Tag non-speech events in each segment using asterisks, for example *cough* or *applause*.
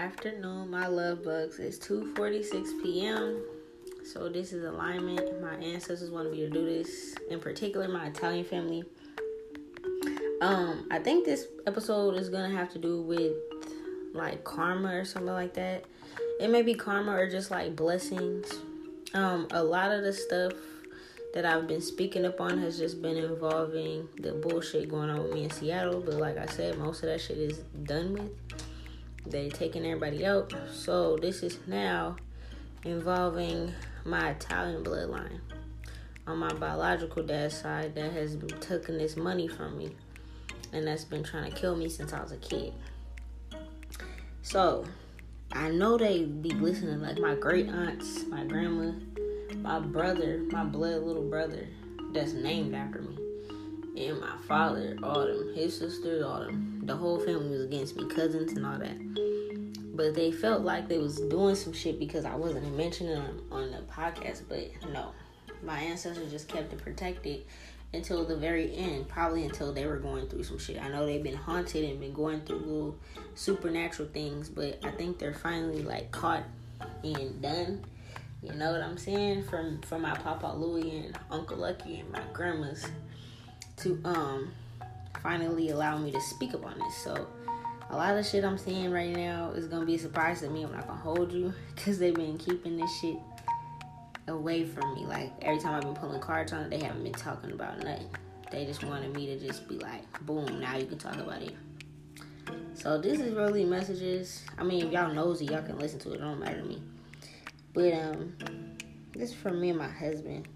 Afternoon, my love bugs. It's 2:46 p.m. So this is alignment. My ancestors wanted me to do this. In particular, my Italian family. Um, I think this episode is gonna have to do with like karma or something like that. It may be karma or just like blessings. Um, a lot of the stuff that I've been speaking up on has just been involving the bullshit going on with me in Seattle. But like I said, most of that shit is done with. They taking everybody out. So this is now involving my Italian bloodline on my biological dad's side that has been taken this money from me and that's been trying to kill me since I was a kid. So I know they be listening like my great aunts, my grandma, my brother, my blood little brother that's named after me. And my father, all them, his sisters, all them. The whole family was against me, cousins and all that but they felt like they was doing some shit because I wasn't mentioning them on the podcast. But no, my ancestors just kept it protected until the very end, probably until they were going through some shit. I know they've been haunted and been going through little supernatural things, but I think they're finally like caught and done. You know what I'm saying? From from my Papa Louie and Uncle Lucky and my grandmas to um finally allow me to speak up on this. So a lot of shit I'm saying right now is gonna be a surprise to me. I'm not gonna hold you because they've been keeping this shit away from me. Like every time I've been pulling cards on it, they haven't been talking about nothing. They just wanted me to just be like, boom, now you can talk about it. So this is really messages. I mean, if y'all nosy, y'all can listen to it. It don't matter to me. But um, this is for me and my husband.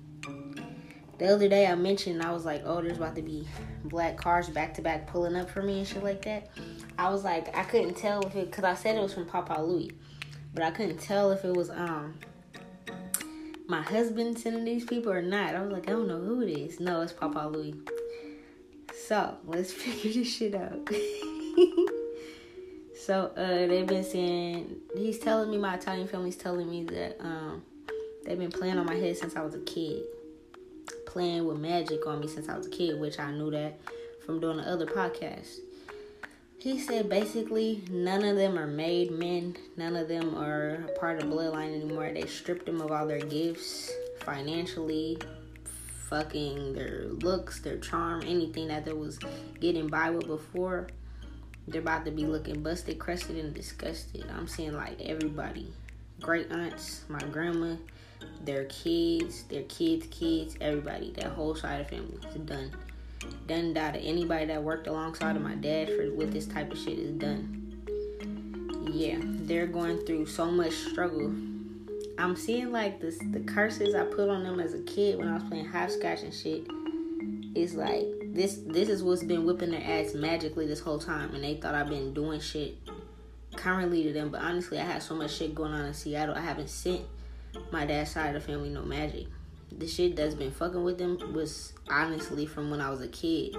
The other day I mentioned I was like, oh, there's about to be black cars back to back pulling up for me and shit like that. I was like, I couldn't tell if it, cause I said it was from Papa Louie, but I couldn't tell if it was um my husband sending these people or not. I was like, I don't know who it is. No, it's Papa Louie. So let's *laughs* figure this shit out. *laughs* so uh, they've been saying he's telling me my Italian family's telling me that um they've been playing on my head since I was a kid, playing with magic on me since I was a kid, which I knew that from doing the other podcast he said basically none of them are made men. None of them are part of bloodline anymore. They stripped them of all their gifts financially, fucking their looks, their charm, anything that they was getting by with before. They're about to be looking busted, crusted, and disgusted. I'm seeing like everybody. Great aunts, my grandma, their kids, their kids' kids, everybody. That whole side of family is done done data. Anybody that worked alongside of my dad for with this type of shit is done. Yeah, they're going through so much struggle. I'm seeing like this the curses I put on them as a kid when I was playing hopscotch and shit. It's like this this is what's been whipping their ass magically this whole time and they thought I've been doing shit currently to them, but honestly I had so much shit going on in Seattle I haven't sent my dad's side of the family no magic the shit that's been fucking with them was honestly from when I was a kid.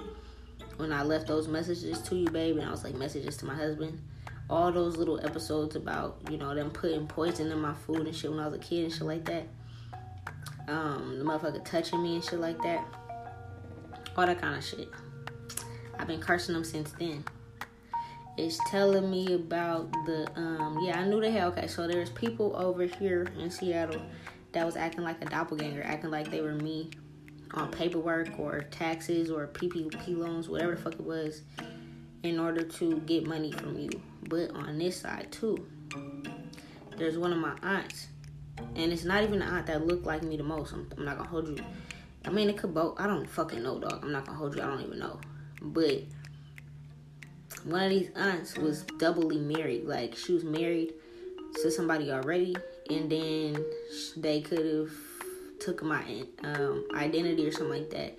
When I left those messages to you, babe, and I was like messages to my husband. All those little episodes about, you know, them putting poison in my food and shit when I was a kid and shit like that. Um, the motherfucker touching me and shit like that. All that kind of shit. I've been cursing them since then. It's telling me about the um yeah, I knew they had okay, so there's people over here in Seattle that was acting like a doppelganger, acting like they were me on paperwork or taxes or PPP loans, whatever the fuck it was, in order to get money from you. But on this side too, there's one of my aunts, and it's not even the aunt that looked like me the most. I'm, I'm not gonna hold you. I mean, it could both. I don't fucking know, dog. I'm not gonna hold you. I don't even know. But one of these aunts was doubly married. Like she was married to somebody already, and then they could have took my um, identity or something like that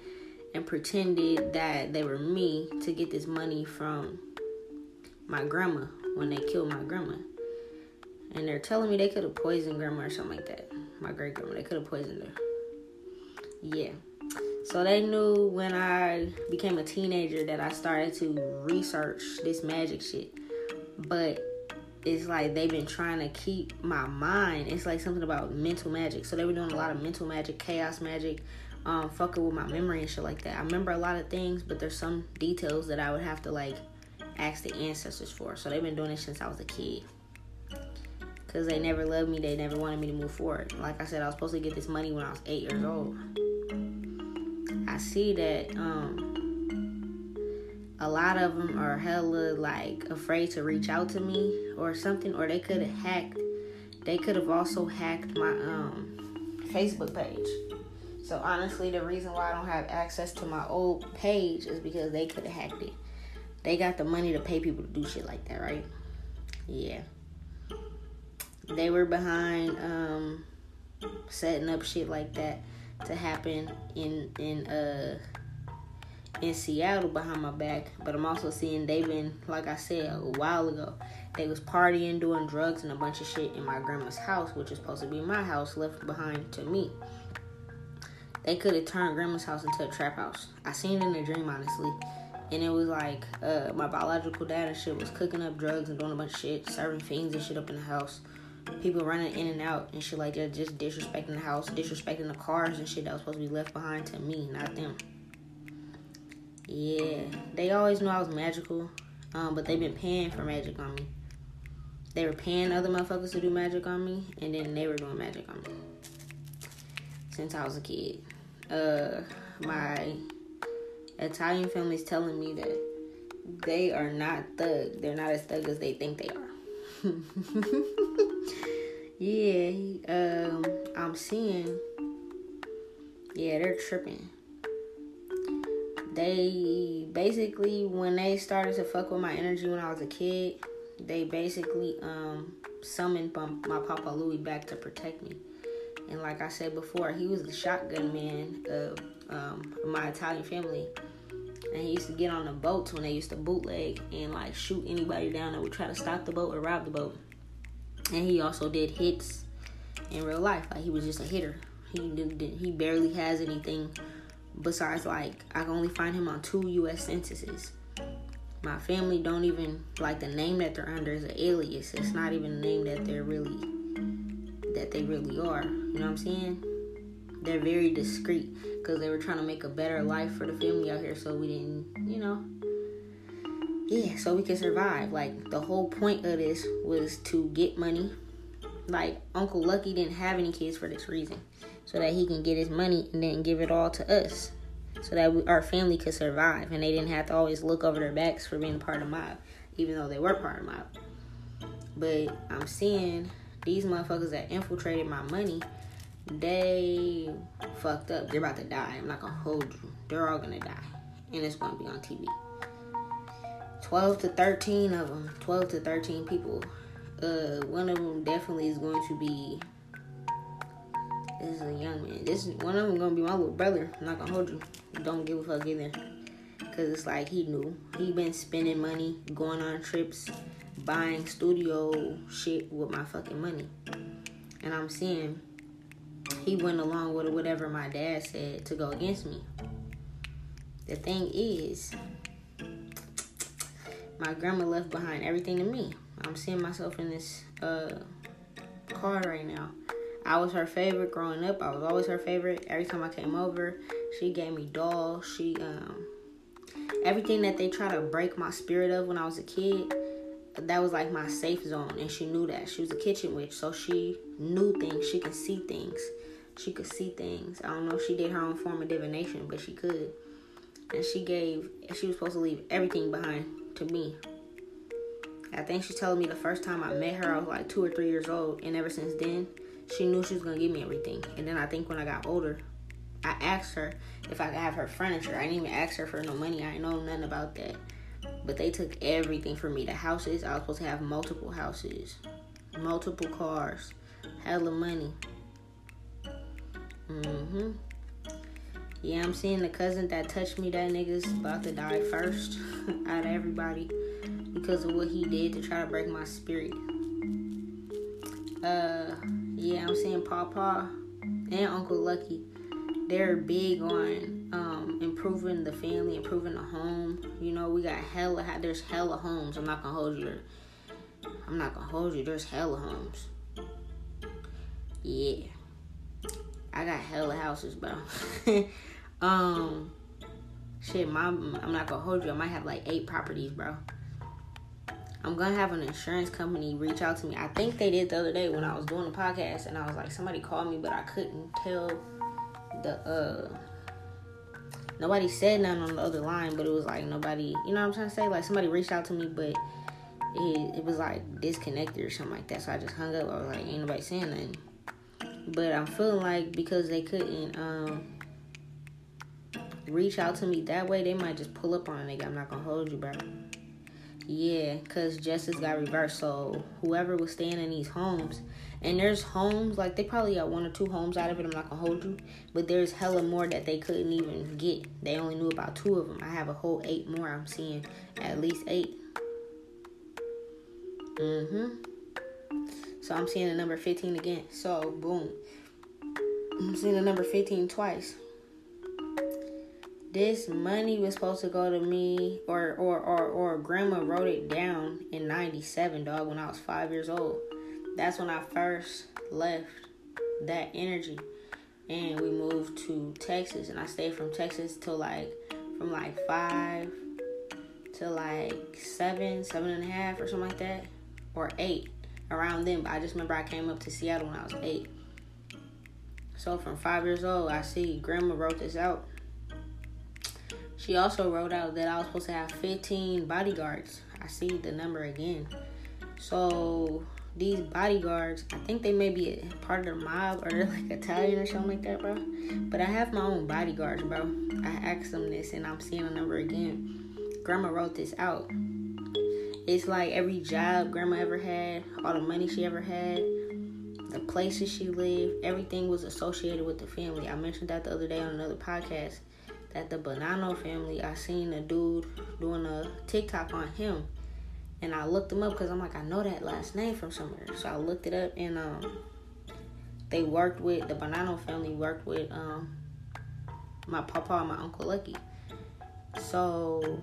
and pretended that they were me to get this money from my grandma when they killed my grandma. And they're telling me they could have poisoned grandma or something like that. My great grandma, they could have poisoned her. Yeah. So they knew when I became a teenager that I started to research this magic shit. But it's like they've been trying to keep my mind. It's like something about mental magic. So they were doing a lot of mental magic, chaos magic, um, fucking with my memory and shit like that. I remember a lot of things, but there's some details that I would have to like ask the ancestors for. So they've been doing it since I was a kid. Cause they never loved me, they never wanted me to move forward. Like I said, I was supposed to get this money when I was eight years old. I see that um, a lot of them are hella like afraid to reach out to me or something, or they could have hacked. They could have also hacked my um, Facebook page. So honestly, the reason why I don't have access to my old page is because they could have hacked it. They got the money to pay people to do shit like that, right? Yeah. They were behind um, setting up shit like that to happen in in uh in Seattle behind my back. But I'm also seeing they've been, like I said a while ago, they was partying, doing drugs and a bunch of shit in my grandma's house, which is supposed to be my house, left behind to me. They could have turned grandma's house into a trap house. I seen it in a dream, honestly. And it was like uh, my biological dad and shit was cooking up drugs and doing a bunch of shit, serving fiends and shit up in the house. People running in and out and shit like that, just disrespecting the house, disrespecting the cars and shit that was supposed to be left behind to me, not them. Yeah, they always knew I was magical, um, but they've been paying for magic on me. They were paying other motherfuckers to do magic on me, and then they were doing magic on me since I was a kid uh, my Italian family is telling me that they are not thug. They're not as thug as they think they are. *laughs* yeah, um, I'm seeing. Yeah, they're tripping. They basically, when they started to fuck with my energy when I was a kid, they basically um summoned my, Papa Louie back to protect me. And like I said before, he was the shotgun man of um, my Italian family. And he used to get on the boats when they used to bootleg and like shoot anybody down that would try to stop the boat or rob the boat. And he also did hits in real life. Like he was just a hitter. He did, he barely has anything besides like I can only find him on two U.S. censuses. My family don't even like the name that they're under is an alias. It's not even the name that they're really that they really are. You know what I'm saying? They're very discreet because they were trying to make a better life for the family out here so we didn't, you know. Yeah, so we could survive. Like the whole point of this was to get money. Like Uncle Lucky didn't have any kids for this reason. So that he can get his money and then give it all to us. So that we, our family could survive and they didn't have to always look over their backs for being part of mob, even though they were part of mob. But I'm seeing these motherfuckers that infiltrated my money, they fucked up. They're about to die. I'm not gonna hold you. They're all gonna die. And it's gonna be on TV. 12 to 13 of them, 12 to 13 people. Uh, one of them definitely is going to be. This is a young man. This is one of them gonna be my little brother. I'm not gonna hold you. Don't give a fuck either. Cause it's like he knew he been spending money, going on trips, buying studio shit with my fucking money. And I'm seeing he went along with whatever my dad said to go against me. The thing is, my grandma left behind everything to me. I'm seeing myself in this uh, car right now. I was her favorite growing up. I was always her favorite. Every time I came over, she gave me dolls. She um everything that they try to break my spirit of when I was a kid that was like my safe zone and she knew that she was a kitchen witch so she knew things she could see things she could see things. I don't know if she did her own form of divination but she could. And she gave she was supposed to leave everything behind to me. I think she told me the first time i met her i was like two or three years old. And ever since then she knew she was gonna give me everything. And then i think when i got older i asked her if i could have her furniture. I didn't even ask her for no money. I know nothing about that. But they took everything from me. The houses, I was supposed to have multiple houses, multiple cars, hella money. Mm-hmm. Yeah, I'm seeing the cousin that touched me, that nigga's about to die first *laughs* out of everybody because of what he did to try to break my spirit. Uh, yeah, I'm seeing Papa and Uncle Lucky. They're big on um, improving the family, improving the home. You know, we got hella, there's hella homes. I'm not gonna hold you. I'm not gonna hold you. There's hella homes. Yeah. I got hella houses, bro. *laughs* um, shit, mom, I'm not gonna hold you. I might have like eight properties, bro. I'm gonna have an insurance company reach out to me. I think they did the other day when I was doing the podcast, and I was like, somebody called me, but I couldn't tell the uh. Nobody said nothing on the other line, but it was like nobody, you know what I'm trying to say? Like somebody reached out to me, but it, it was like disconnected or something like that. So I just hung up. I was like, ain't nobody saying nothing. But I'm feeling like because they couldn't um reach out to me that way, they might just pull up on a nigga. I'm not gonna hold you, bro. Yeah, cause justice got reversed. So whoever was staying in these homes, and there's homes like they probably got one or two homes out of it. I'm not gonna hold you, but there's hella more that they couldn't even get. They only knew about two of them. I have a whole eight more. I'm seeing at least eight. Mhm. So I'm seeing the number 15 again. So boom, I'm seeing the number 15 twice. This money was supposed to go to me or or or, or grandma wrote it down in 97 dog when i was five years old. That's when i first left that energy. And we moved to texas and i stayed from texas till like from like five to like seven seven and a half or something like that or eight around then but i just remember i came up to seattle when i was eight so from five years old i see grandma wrote this out she also wrote out that I was supposed to have 15 bodyguards. I see the number again. So these bodyguards, I think they may be a part of the mob or *laughs* like Italian or something like that, bro. But I have my own bodyguards, bro. I asked them this and I'm seeing the number again. Grandma wrote this out. It's like every job grandma ever had, all the money she ever had, the places she lived, everything was associated with the family. I mentioned that the other day on another podcast that the Bonanno family, I seen a dude doing a TikTok on him. And I looked him up because I'm like, I know that last name from somewhere. So I looked it up and um, they worked with, the Bonanno family worked with um, my papa and my Uncle Lucky. So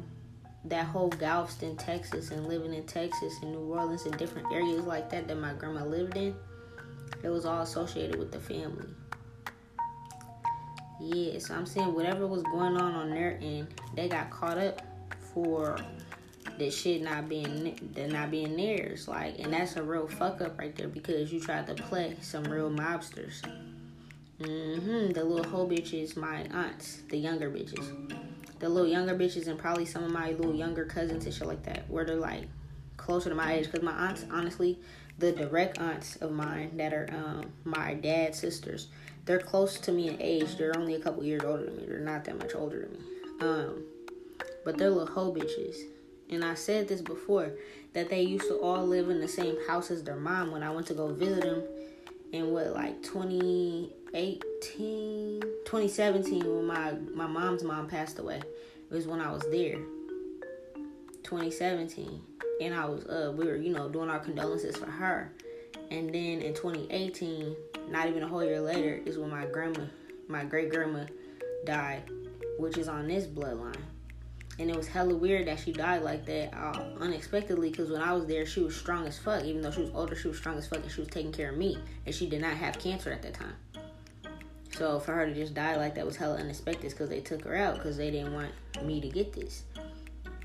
that whole Galveston, Texas, and living in Texas and New Orleans and different areas like that that my grandma lived in, it was all associated with the family. Yeah, so I'm saying whatever was going on on their end, they got caught up for the shit not being the not being theirs. Like, and that's a real fuck up right there because you tried to play some real mobsters. Mm-hmm. The little hoe bitches, my aunts, the younger bitches, the little younger bitches, and probably some of my little younger cousins and shit like that, where they're like closer to my age. Cause my aunts, honestly, the direct aunts of mine that are um, my dad's sisters they're close to me in age. They're only a couple years older than me. They're not that much older than me. Um, but they're little hoe bitches. And I said this before that they used to all live in the same house as their mom when I went to go visit them in what like 2018 2017 when my my mom's mom passed away it was when i was there 2017 and i was uh we were you know doing our condolences for her and then in 2018 not even a whole year later, is when my grandma, my great grandma, died, which is on this bloodline. And it was hella weird that she died like that uh, unexpectedly because when I was there, she was strong as fuck. Even though she was older, she was strong as fuck and she was taking care of me. And she did not have cancer at that time. So for her to just die like that was hella unexpected because they took her out because they didn't want me to get this.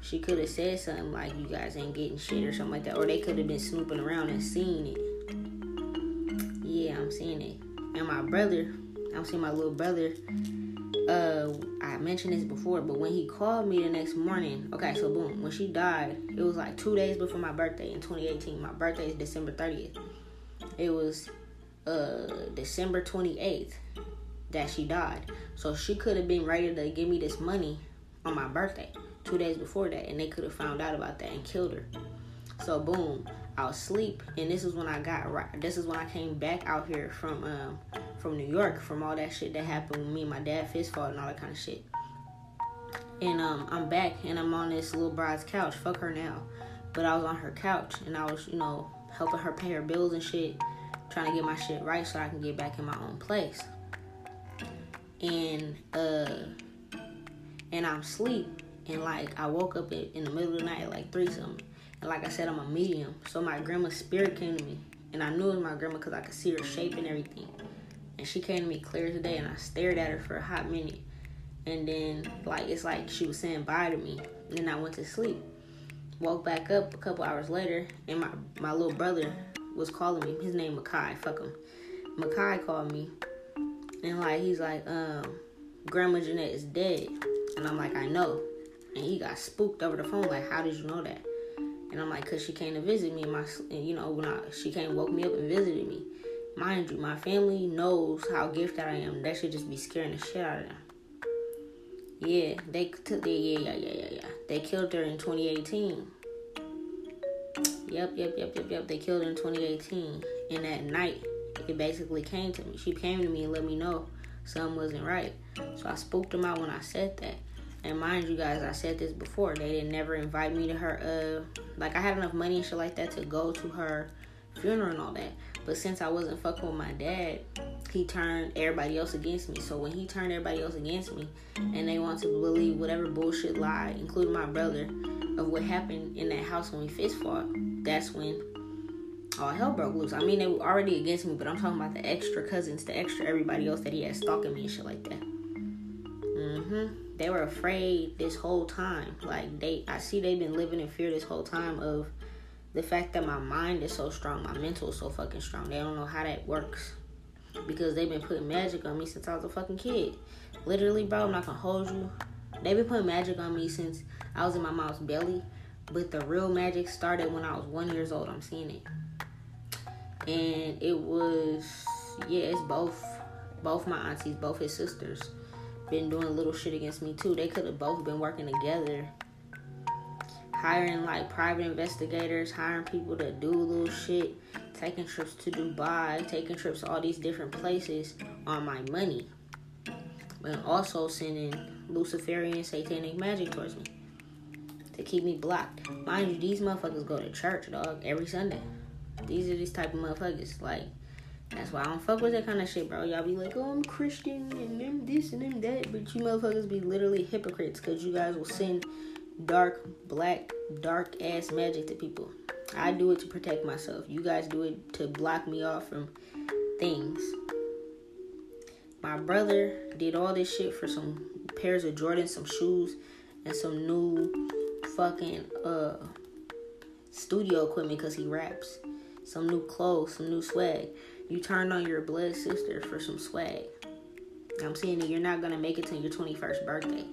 She could have said something like, you guys ain't getting shit or something like that. Or they could have been snooping around and seeing it yeah, I'm seeing it. And my brother, I'm seeing my little brother. Uh, I mentioned this before, but when he called me the next morning, okay, so boom, when she died, it was like two days before my birthday in 2018. My birthday is December 30th. It was uh December 28th that she died. So she could have been ready to give me this money on my birthday two days before that, and they could have found out about that and killed her. So boom, I was asleep, and this is when I got right. This is when I came back out here from um from New York from all that shit that happened with me and my dad fist fought and all that kind of shit. And um I'm back and I'm on this little bride's couch. Fuck her now, but I was on her couch and I was you know helping her pay her bills and shit, trying to get my shit right so I can get back in my own place. And uh and I'm asleep and like I woke up in the middle of the night like three something and like I said, I'm a medium. So my grandma's spirit came to me. And I knew it was my grandma because I could see her shape and everything. And she came to me clear today and I stared at her for a hot minute. And then like it's like she was saying bye to me. And then I went to sleep. woke back up a couple hours later, and my my little brother was calling me. His name Makai. Fuck him. Makai called me, and like he's like, um, Grandma Jeanette is dead, and I'm like, I know, and he got spooked over the phone. Like, how did you know that? And I'm like, cause she came to visit me. And my, you know, when I she came woke me up and visited me. Mind you, my family knows how gifted I am. That should just be scaring the shit out of them. Yeah, they took the yeah, yeah, yeah, yeah, yeah. They killed her in 2018. Yep, yep, yep, yep, yep. They killed her in 2018. And that night, it basically came to me. She came to me and let me know something wasn't right. So I spooked them out when I said that. And mind you guys, I said this before. They didn't never invite me to her. Uh, like I had enough money and shit like that to go to her funeral and all that. But since I wasn't fucking with my dad, he turned everybody else against me. So when he turned everybody else against me, and they want to believe whatever bullshit lie, including my brother, of what happened in that house when we fist fought, that's when all hell broke loose. I mean, they were already against me, but I'm talking about the extra cousins, the extra everybody else that he had stalking me and shit like that. Mhm. They were afraid this whole time. Like they, I see they've been living in fear this whole time of the fact that my mind is so strong, my mental is so fucking strong. They don't know how that works because they've been putting magic on me since I was a fucking kid. Literally, bro, I'm not gonna hold you. They've been putting magic on me since I was in my mom's belly, but the real magic started when I was one years old. I'm seeing it, and it was yeah, it's both both my aunties, both his sisters, been doing a little shit against me too. They could have both been working together hiring like private investigators, hiring people to do a little shit, taking trips to Dubai, taking trips to all these different places on my money. And also sending Luciferian satanic magic towards me to keep me blocked. Mind you, these motherfuckers go to church, dog, every Sunday. These are these type of motherfuckers. Like, that's why I don't fuck with that kind of shit, bro. Y'all be like, oh, I'm Christian and them this and them that. But you motherfuckers be literally hypocrites because you guys will send dark, black, dark ass magic to people. I do it to protect myself. You guys do it to block me off from things. My brother did all this shit for some pairs of Jordans, some shoes, and some new fucking uh studio equipment because he raps. Some new clothes, some new swag. You turned on your blood sister for some swag. I'm saying that you're not gonna make it to your 21st birthday.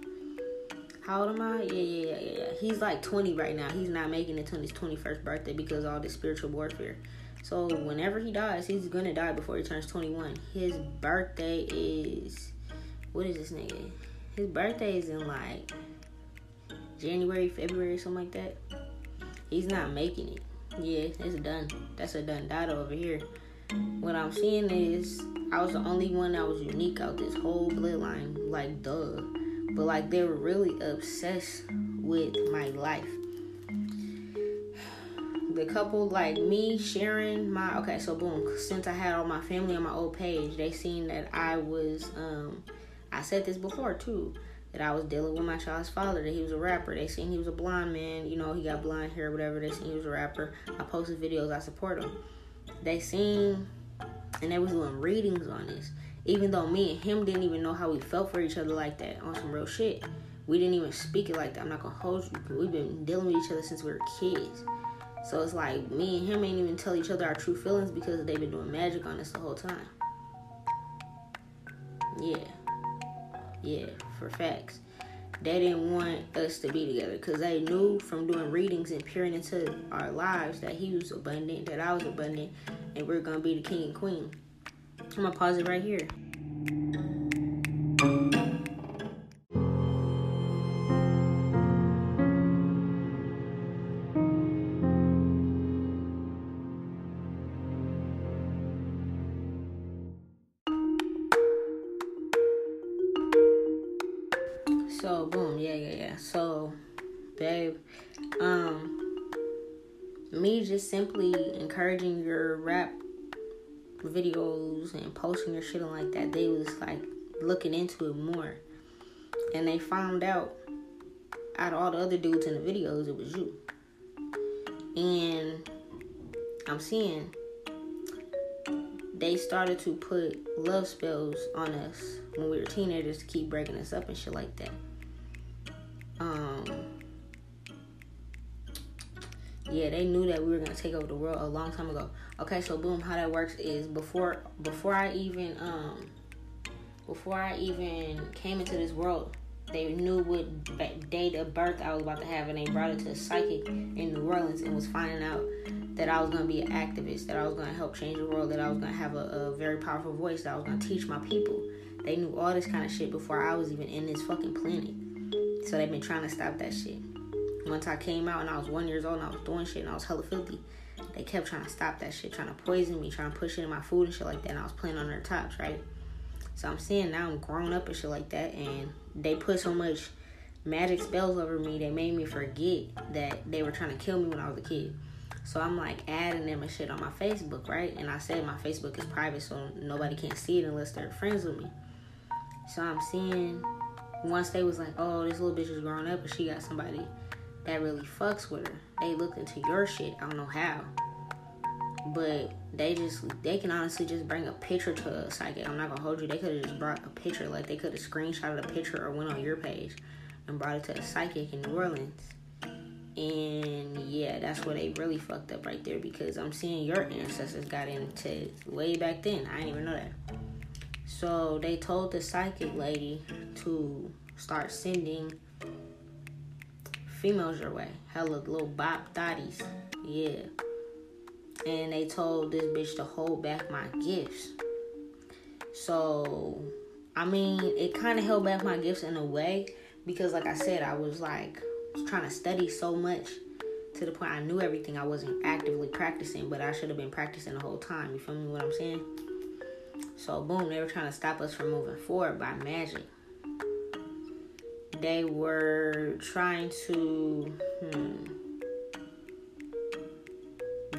How old am I? Yeah, yeah, yeah, yeah. He's like 20 right now. He's not making it to his 21st birthday because all this spiritual warfare. So whenever he dies, he's gonna die before he turns 21. His birthday is what is this nigga? His birthday is in like January, February, something like that. He's not making it. Yeah, it's done. That's a done data over here. What I'm seeing is I was the only one that was unique out this whole bloodline. Like, duh but like they were really obsessed with my life. The couple like me sharing my okay, so boom, since I had all my family on my old page, they seen that I was um I said this before too, that I was dealing with my child's father, that he was a rapper. They seen he was a blind man, you know, he got blind hair, whatever. They seen he was a rapper. I posted videos, I support him. They seen and they was doing readings on this even though me and him didn't even know how we felt for each other like that on some real shit. We didn't even speak it like that. I'm not gonna hold you, we've been dealing with each other since we were kids. So it's like me and him ain't even tell each other our true feelings because they've been doing magic on us the whole time. Yeah. Yeah, for facts. They didn't want us to be together because they knew from doing readings and peering into our lives that he was abundant, that I was abundant, and we're gonna be the king and queen. I'm gonna pause it right here. Encouraging your rap videos and posting your shit and like that, they was like looking into it more. And they found out out of all the other dudes in the videos, it was you. And I'm seeing they started to put love spells on us when we were teenagers to keep breaking us up and shit like that. Um, Yeah, they knew that we were gonna take over the world a long time ago. Okay, so boom, how that works is before before I even um before I even came into this world, they knew what date of birth I was about to have, and they brought it to a psychic in New Orleans and was finding out that I was gonna be an activist, that I was gonna help change the world, that I was gonna have a, a very powerful voice, that I was gonna teach my people. They knew all this kind of shit before I was even in this fucking planet. So they've been trying to stop that shit. Once I came out and I was one years old and I was doing shit and I was hella filthy, they kept trying to stop that shit, trying to poison me, trying to push it in my food and shit like that. And I was playing on their tops, right? So I'm seeing now I'm grown up and shit like that, and they put so much magic spells over me, they made me forget that they were trying to kill me when I was a kid. So I'm like adding them and shit on my Facebook, right? And I said my Facebook is private, so nobody can see it unless they're friends with me. So I'm seeing once they was like, oh, this little bitch is grown up and she got somebody that really fucks with her. They looked into your shit. I don't know how. But they just they can honestly just bring a picture to a psychic. I'm not gonna hold you. They could have just brought a picture, like they could have screenshotted a picture or went on your page and brought it to a psychic in New Orleans. And yeah, that's where they really fucked up right there because I'm seeing your ancestors got into way back then. I didn't even know that. So they told the psychic lady to start sending females your way. Hella little bop thotties. Yeah. And they told this bitch to hold back my gifts. So, I mean, it kind of held back my gifts in a way because, like I said, I was like trying to study so much to the point I knew everything. I wasn't actively practicing, but I should have been practicing the whole time. You feel me? What I'm saying? So boom, they were trying to stop us from moving forward by magic. They were trying to hmm,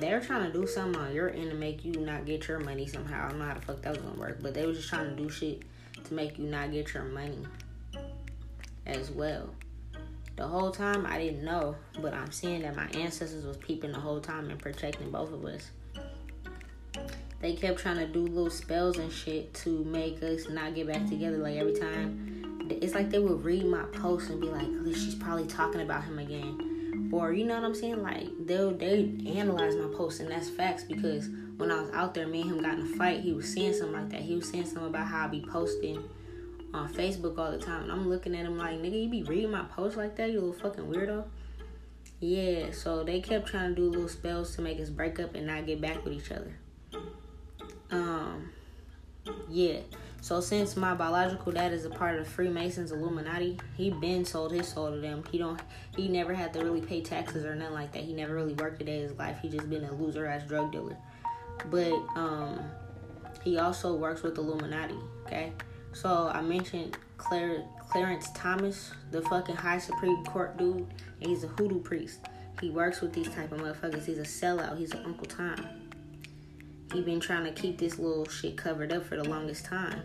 they're trying to do something on your end to make you not get your money somehow. I don't know how the fuck that was gonna work, but they were just trying to do shit to make you not get your money as well. The whole time I didn't know, but I'm seeing that my ancestors was peeping the whole time and protecting both of us. They kept trying to do little spells and shit to make us not get back together. Like every time, it's like they would read my post and be like, "She's probably talking about him again," or you know what I'm saying? Like they'll they analyze my post and that's facts because when I was out there, me and him got in a fight. He was saying something like that. He was saying something about how I be posting on Facebook all the time. And I'm looking at him like, nigga, you be reading my post like that, you little fucking weirdo. Yeah, so they kept trying to do little spells to make us break up and not get back with each other. Um, yeah. So since my biological dad is a part of the Freemasons Illuminati, he been sold his soul to them. He don't he never had to really pay taxes or nothing like that. He never really worked a day in his life. He just been a loser ass drug dealer. But um he also works with Illuminati, okay? So I mentioned Claire, Clarence Thomas, the fucking high Supreme Court dude. And he's a hoodoo priest. He works with these type of motherfuckers. He's a sellout. He's an Uncle Tom. He been trying to keep this little shit covered up for the longest time.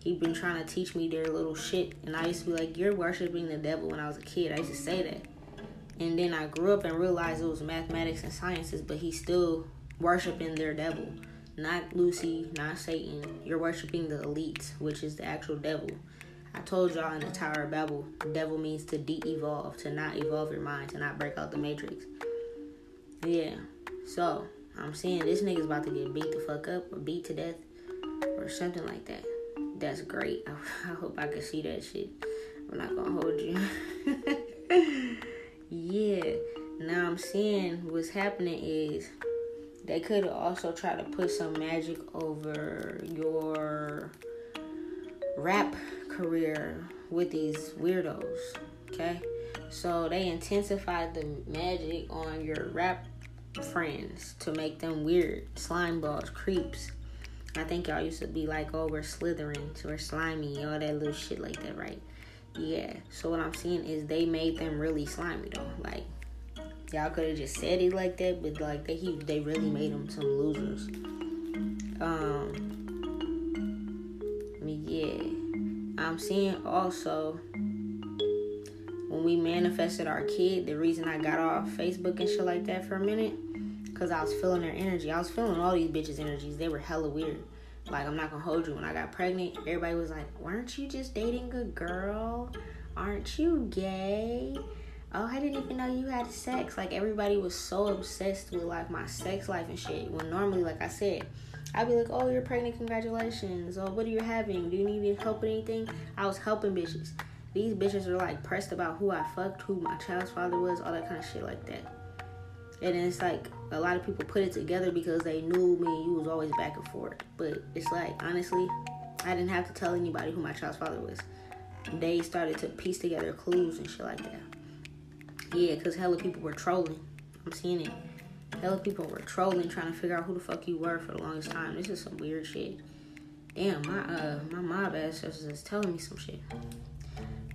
He been trying to teach me their little shit, and I used to be like, "You're worshiping the devil." When I was a kid, I used to say that, and then I grew up and realized it was mathematics and sciences, but he's still worshiping their devil not Lucy, not Satan. You're worshiping the elites, which is the actual devil. I told y'all in the Tower of Babel, devil means to de-evolve, to not evolve your mind, to not break out the matrix. Yeah. So I'm seeing this nigga's about to get beat the fuck up or beat to death or something like that. That's great. I, *laughs* I hope I can see that shit. I'm not gonna hold you. *laughs* yeah. Now I'm seeing what's happening is they could also try to put some magic over your rap career with these weirdos. Okay? So they intensified the magic on your rap friends to make them weird. Slime balls, creeps. I think y'all used to be like, oh, we're slithering, so we're slimy, all that little shit like that, right? Yeah. So what I'm seeing is they made them really slimy though. Like Y'all could have just said it like that, but like they he, they really made them some losers. Um, yeah, I'm seeing also when we manifested our kid. The reason I got off Facebook and shit like that for a minute, cause I was feeling their energy. I was feeling all these bitches' energies. They were hella weird. Like I'm not gonna hold you. When I got pregnant, everybody was like, "Weren't you just dating a girl? Aren't you gay?" oh, I didn't even know you had sex. Like everybody was so obsessed with like my sex life and shit. When normally, like I said, I'd be like, oh, you're pregnant, congratulations. Oh, what are you having? Do you need any help with anything? I was helping bitches. These bitches are like pressed about who I fucked, who my child's father was, all that kind of shit like that. And it's like a lot of people put it together because they knew me and you was always back and forth. But it's like honestly, I didn't have to tell anybody who my child's father was. They started to piece together clues and shit like that. Yeah, because hella people were trolling. I'm seeing it. Hella people were trolling, trying to figure out who the fuck you were for the longest time. This is some weird shit. Damn, my uh my mob ass is telling me some shit.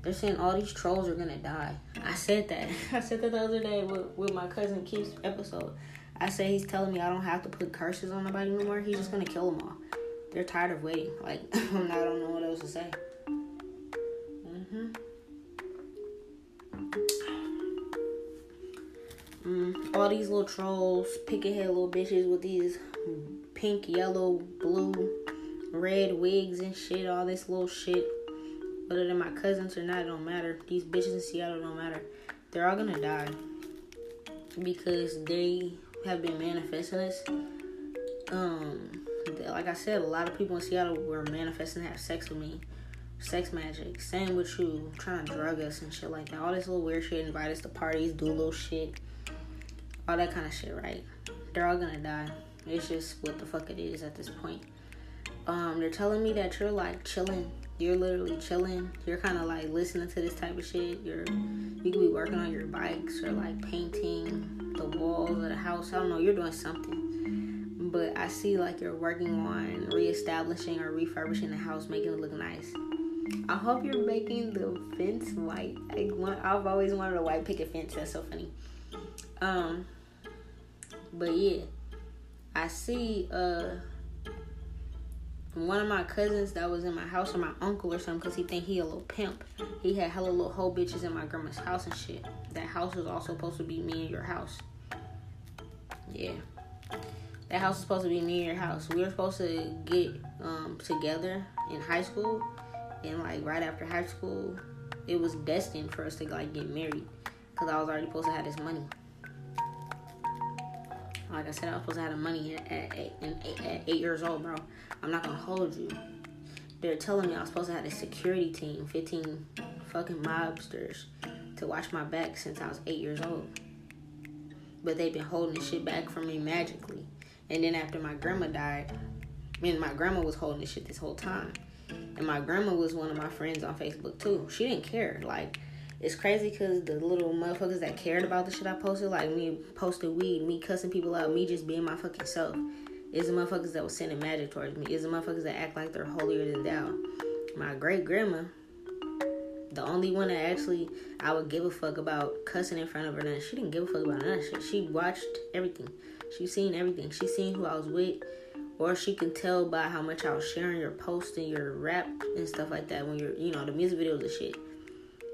They're saying all these trolls are gonna die. I said that. *laughs* I said that the other day with, with my cousin Keith's episode. I say he's telling me I don't have to put curses on nobody anymore. He's just gonna kill them all. They're tired of waiting. Like *laughs* I don't know what else to say. Mhm. Mm, all these little trolls, picking head little bitches with these pink, yellow, blue, red wigs and shit. All this little shit. Whether they're my cousins or not, it don't matter. These bitches in Seattle don't matter. They're all gonna die because they have been manifesting this. Um, like I said, a lot of people in Seattle were manifesting to have sex with me. Sex magic. Same with you. Trying to drug us and shit like that. All this little weird shit. Invite us to parties, do little shit. All that kind of shit, right? They're all gonna die. It's just what the fuck it is at this point. Um, they're telling me that you're like chilling. You're literally chilling. You're kind of like listening to this type of shit. You're you could be working on your bikes or like painting the walls of the house. I don't know. You're doing something but I see like you're working on reestablishing or refurbishing the house, making it look nice. I hope you're making the fence white. I want, I've always wanted a white picket fence. That's so funny. Um, but yeah, I see uh one of my cousins that was in my house or my uncle or something because he think he a little pimp. He had hella little whole bitches in my grandma's house and shit. That house was also supposed to be me and your house. Yeah. That house is supposed to be me and your house. We were supposed to get um, together in high school, and like right after high school, it was destined for us to like get married because I was already supposed to have this money. Like I said, I was supposed to have the money at, at, eight, at eight years old, bro. I'm not gonna hold you. They're telling me I was supposed to have a security team, 15 fucking mobsters, to watch my back since I was eight years old. But they've been holding shit back from me magically. And then after my grandma died, I mean, my grandma was holding this shit this whole time. And my grandma was one of my friends on Facebook too. She didn't care. Like, it's crazy because the little motherfuckers that cared about the shit I posted, like me posting weed, me cussing people out, me just being my fucking self, is the motherfuckers that was sending magic towards me, is the motherfuckers that act like they're holier than thou. My great grandma, the only one that actually I would give a fuck about cussing in front of her, none. She didn't give a fuck about none. She watched everything. She seen everything. She seen who I was with, or she can tell by how much I was sharing your post and your rap and stuff like that. When you're, you know, the music videos and shit.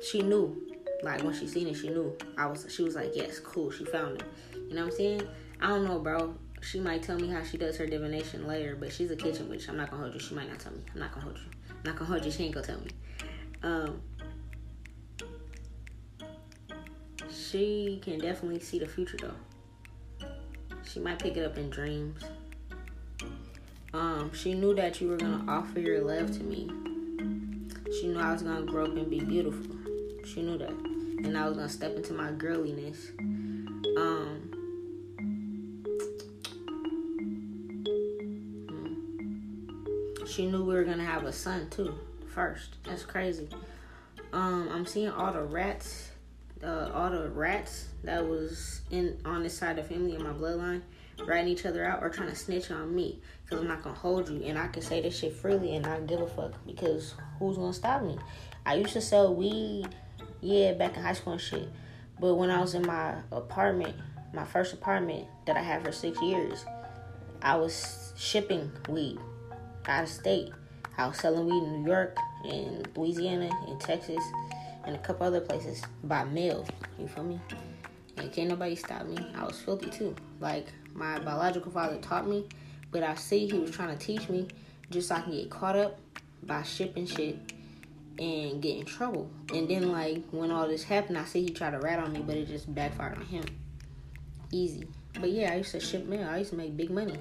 She knew, like when she seen it, she knew. I was. She was like, yes, cool. She found it. You know what I'm saying? I don't know, bro. She might tell me how she does her divination later, but she's a kitchen witch. I'm not gonna hold you. She might not tell me. I'm not gonna hold you. I'm not gonna hold you. She ain't gonna tell me. Um, she can definitely see the future though. She might pick it up in dreams. Um, she knew that you were gonna offer your love to me. She knew I was gonna grow up and be beautiful. She knew that, and I was gonna step into my girliness. Um. She knew we were gonna have a son too. First, that's crazy. Um, I'm seeing all the rats uh, all the rats that was in on this side of family in my bloodline writing each other out or trying to snitch on me because I'm not gonna hold you and I can say this shit freely and not give a fuck because who's gonna stop me? I used to sell weed, yeah, back in high school and shit, but when I was in my apartment, my first apartment that I had for six years, I was shipping weed out of state. I was selling weed in New York, in Louisiana, in Texas and a couple other places by mail. You feel me? And can't nobody stop me. I was filthy too. Like my biological father taught me, but I see he was trying to teach me just so I can get caught up by shipping shit and get in trouble. And then like when all this happened, I see he tried to rat on me, but it just backfired on him. Easy. But yeah, I used to ship mail. I used to make big money.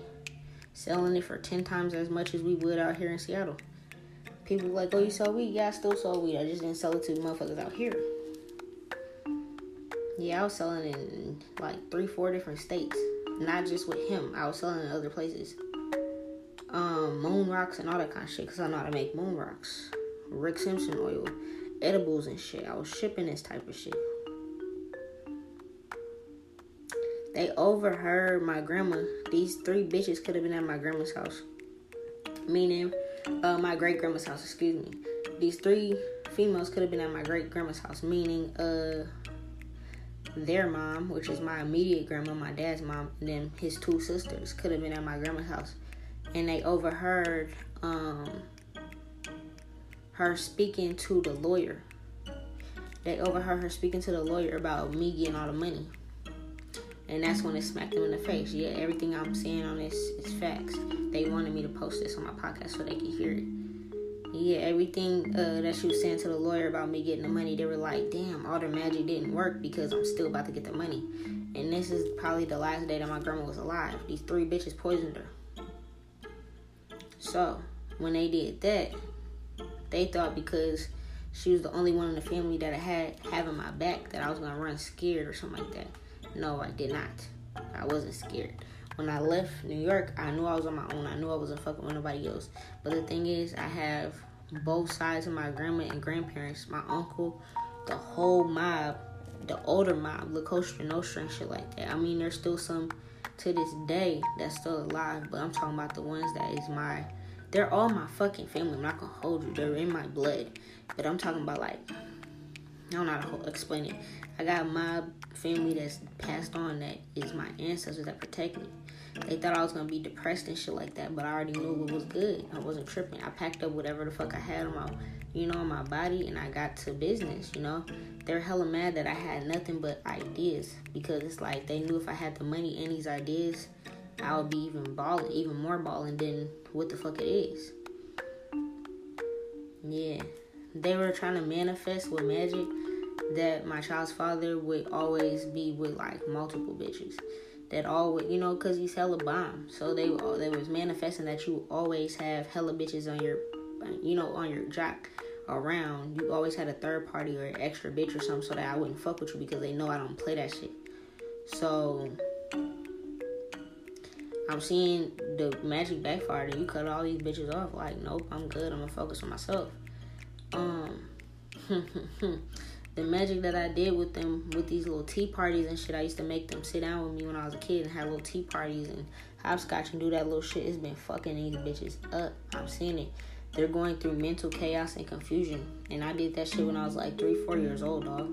Selling it for ten times as much as we would out here in Seattle. People like, oh, you sell weed? Yeah, I still sell weed. I just didn't sell it to motherfuckers out here. Yeah, I was selling in like three, four different states. Not just with him. I was selling in other places. Um, moon rocks and all that kind of shit. Cause I know how to make moon rocks. Rick Simpson oil, edibles and shit. I was shipping this type of shit. They overheard my grandma. These three bitches could have been at my grandma's house. Meaning, uh, my great grandma's house, excuse me. These three females could have been at my great grandma's house, meaning, uh, their mom, which is my immediate grandma, my dad's mom, and then his two sisters could have been at my grandma's house. And they overheard um, her speaking to the lawyer. They overheard her speaking to the lawyer about me getting all the money. And that's when it smacked them in the face. Yeah, everything I'm saying on this is facts. They wanted me to post this on my podcast so they could hear it yeah, everything uh, that she was saying to the lawyer about me getting the money, they were like, damn, all the magic didn't work because I'm still about to get the money. And this is probably the last day that my grandma was alive. These three bitches poisoned her. So, when they did that, they thought because she was the only one in the family that I had having my back that I was gonna run scared or something like that. No, I did not. I wasn't scared. When I left New York, I knew I was on my own. I knew I wasn't fucking with nobody else. But the thing is, I have both sides of my grandma and grandparents, my uncle, the whole mob, the older mob, La Costa Nostra shit like that. I mean, there's still some to this day that's still alive, but I'm talking about the ones that is my. They're all my fucking family. I'm not gonna hold you. They're in my blood, but I'm talking about like I don't know how to explain it. I got my family that's passed on that is my ancestors that protect me. They thought I was gonna be depressed and shit like that, but I already knew it was good. I wasn't tripping. I packed up whatever the fuck I had on my, you know, on my body, and I got to business. You know, they're hella mad that I had nothing but ideas because it's like they knew if I had the money and these ideas, I would be even balling, even more balling than what the fuck it is. Yeah, they were trying to manifest with magic that my child's father would always be with like multiple bitches that always, you know, because he's hella bomb. So they they was manifesting that you always have hella bitches on your, you know, on your jock around. You always had a third party or extra bitch or something so that I wouldn't fuck with you because they know I don't play that shit. So I'm seeing the magic backfire and you cut all these bitches off. Like, nope, I'm good. I'm gonna focus on myself. Um. *laughs* the magic that I did with them with these little tea parties and shit. I used to make them sit down with me when I was a kid and have little tea parties and hopscotch and do that little shit. It's been fucking these bitches up. I'm seeing it. They're going through mental chaos and confusion. And I did that shit when I was like three, four years old, dog.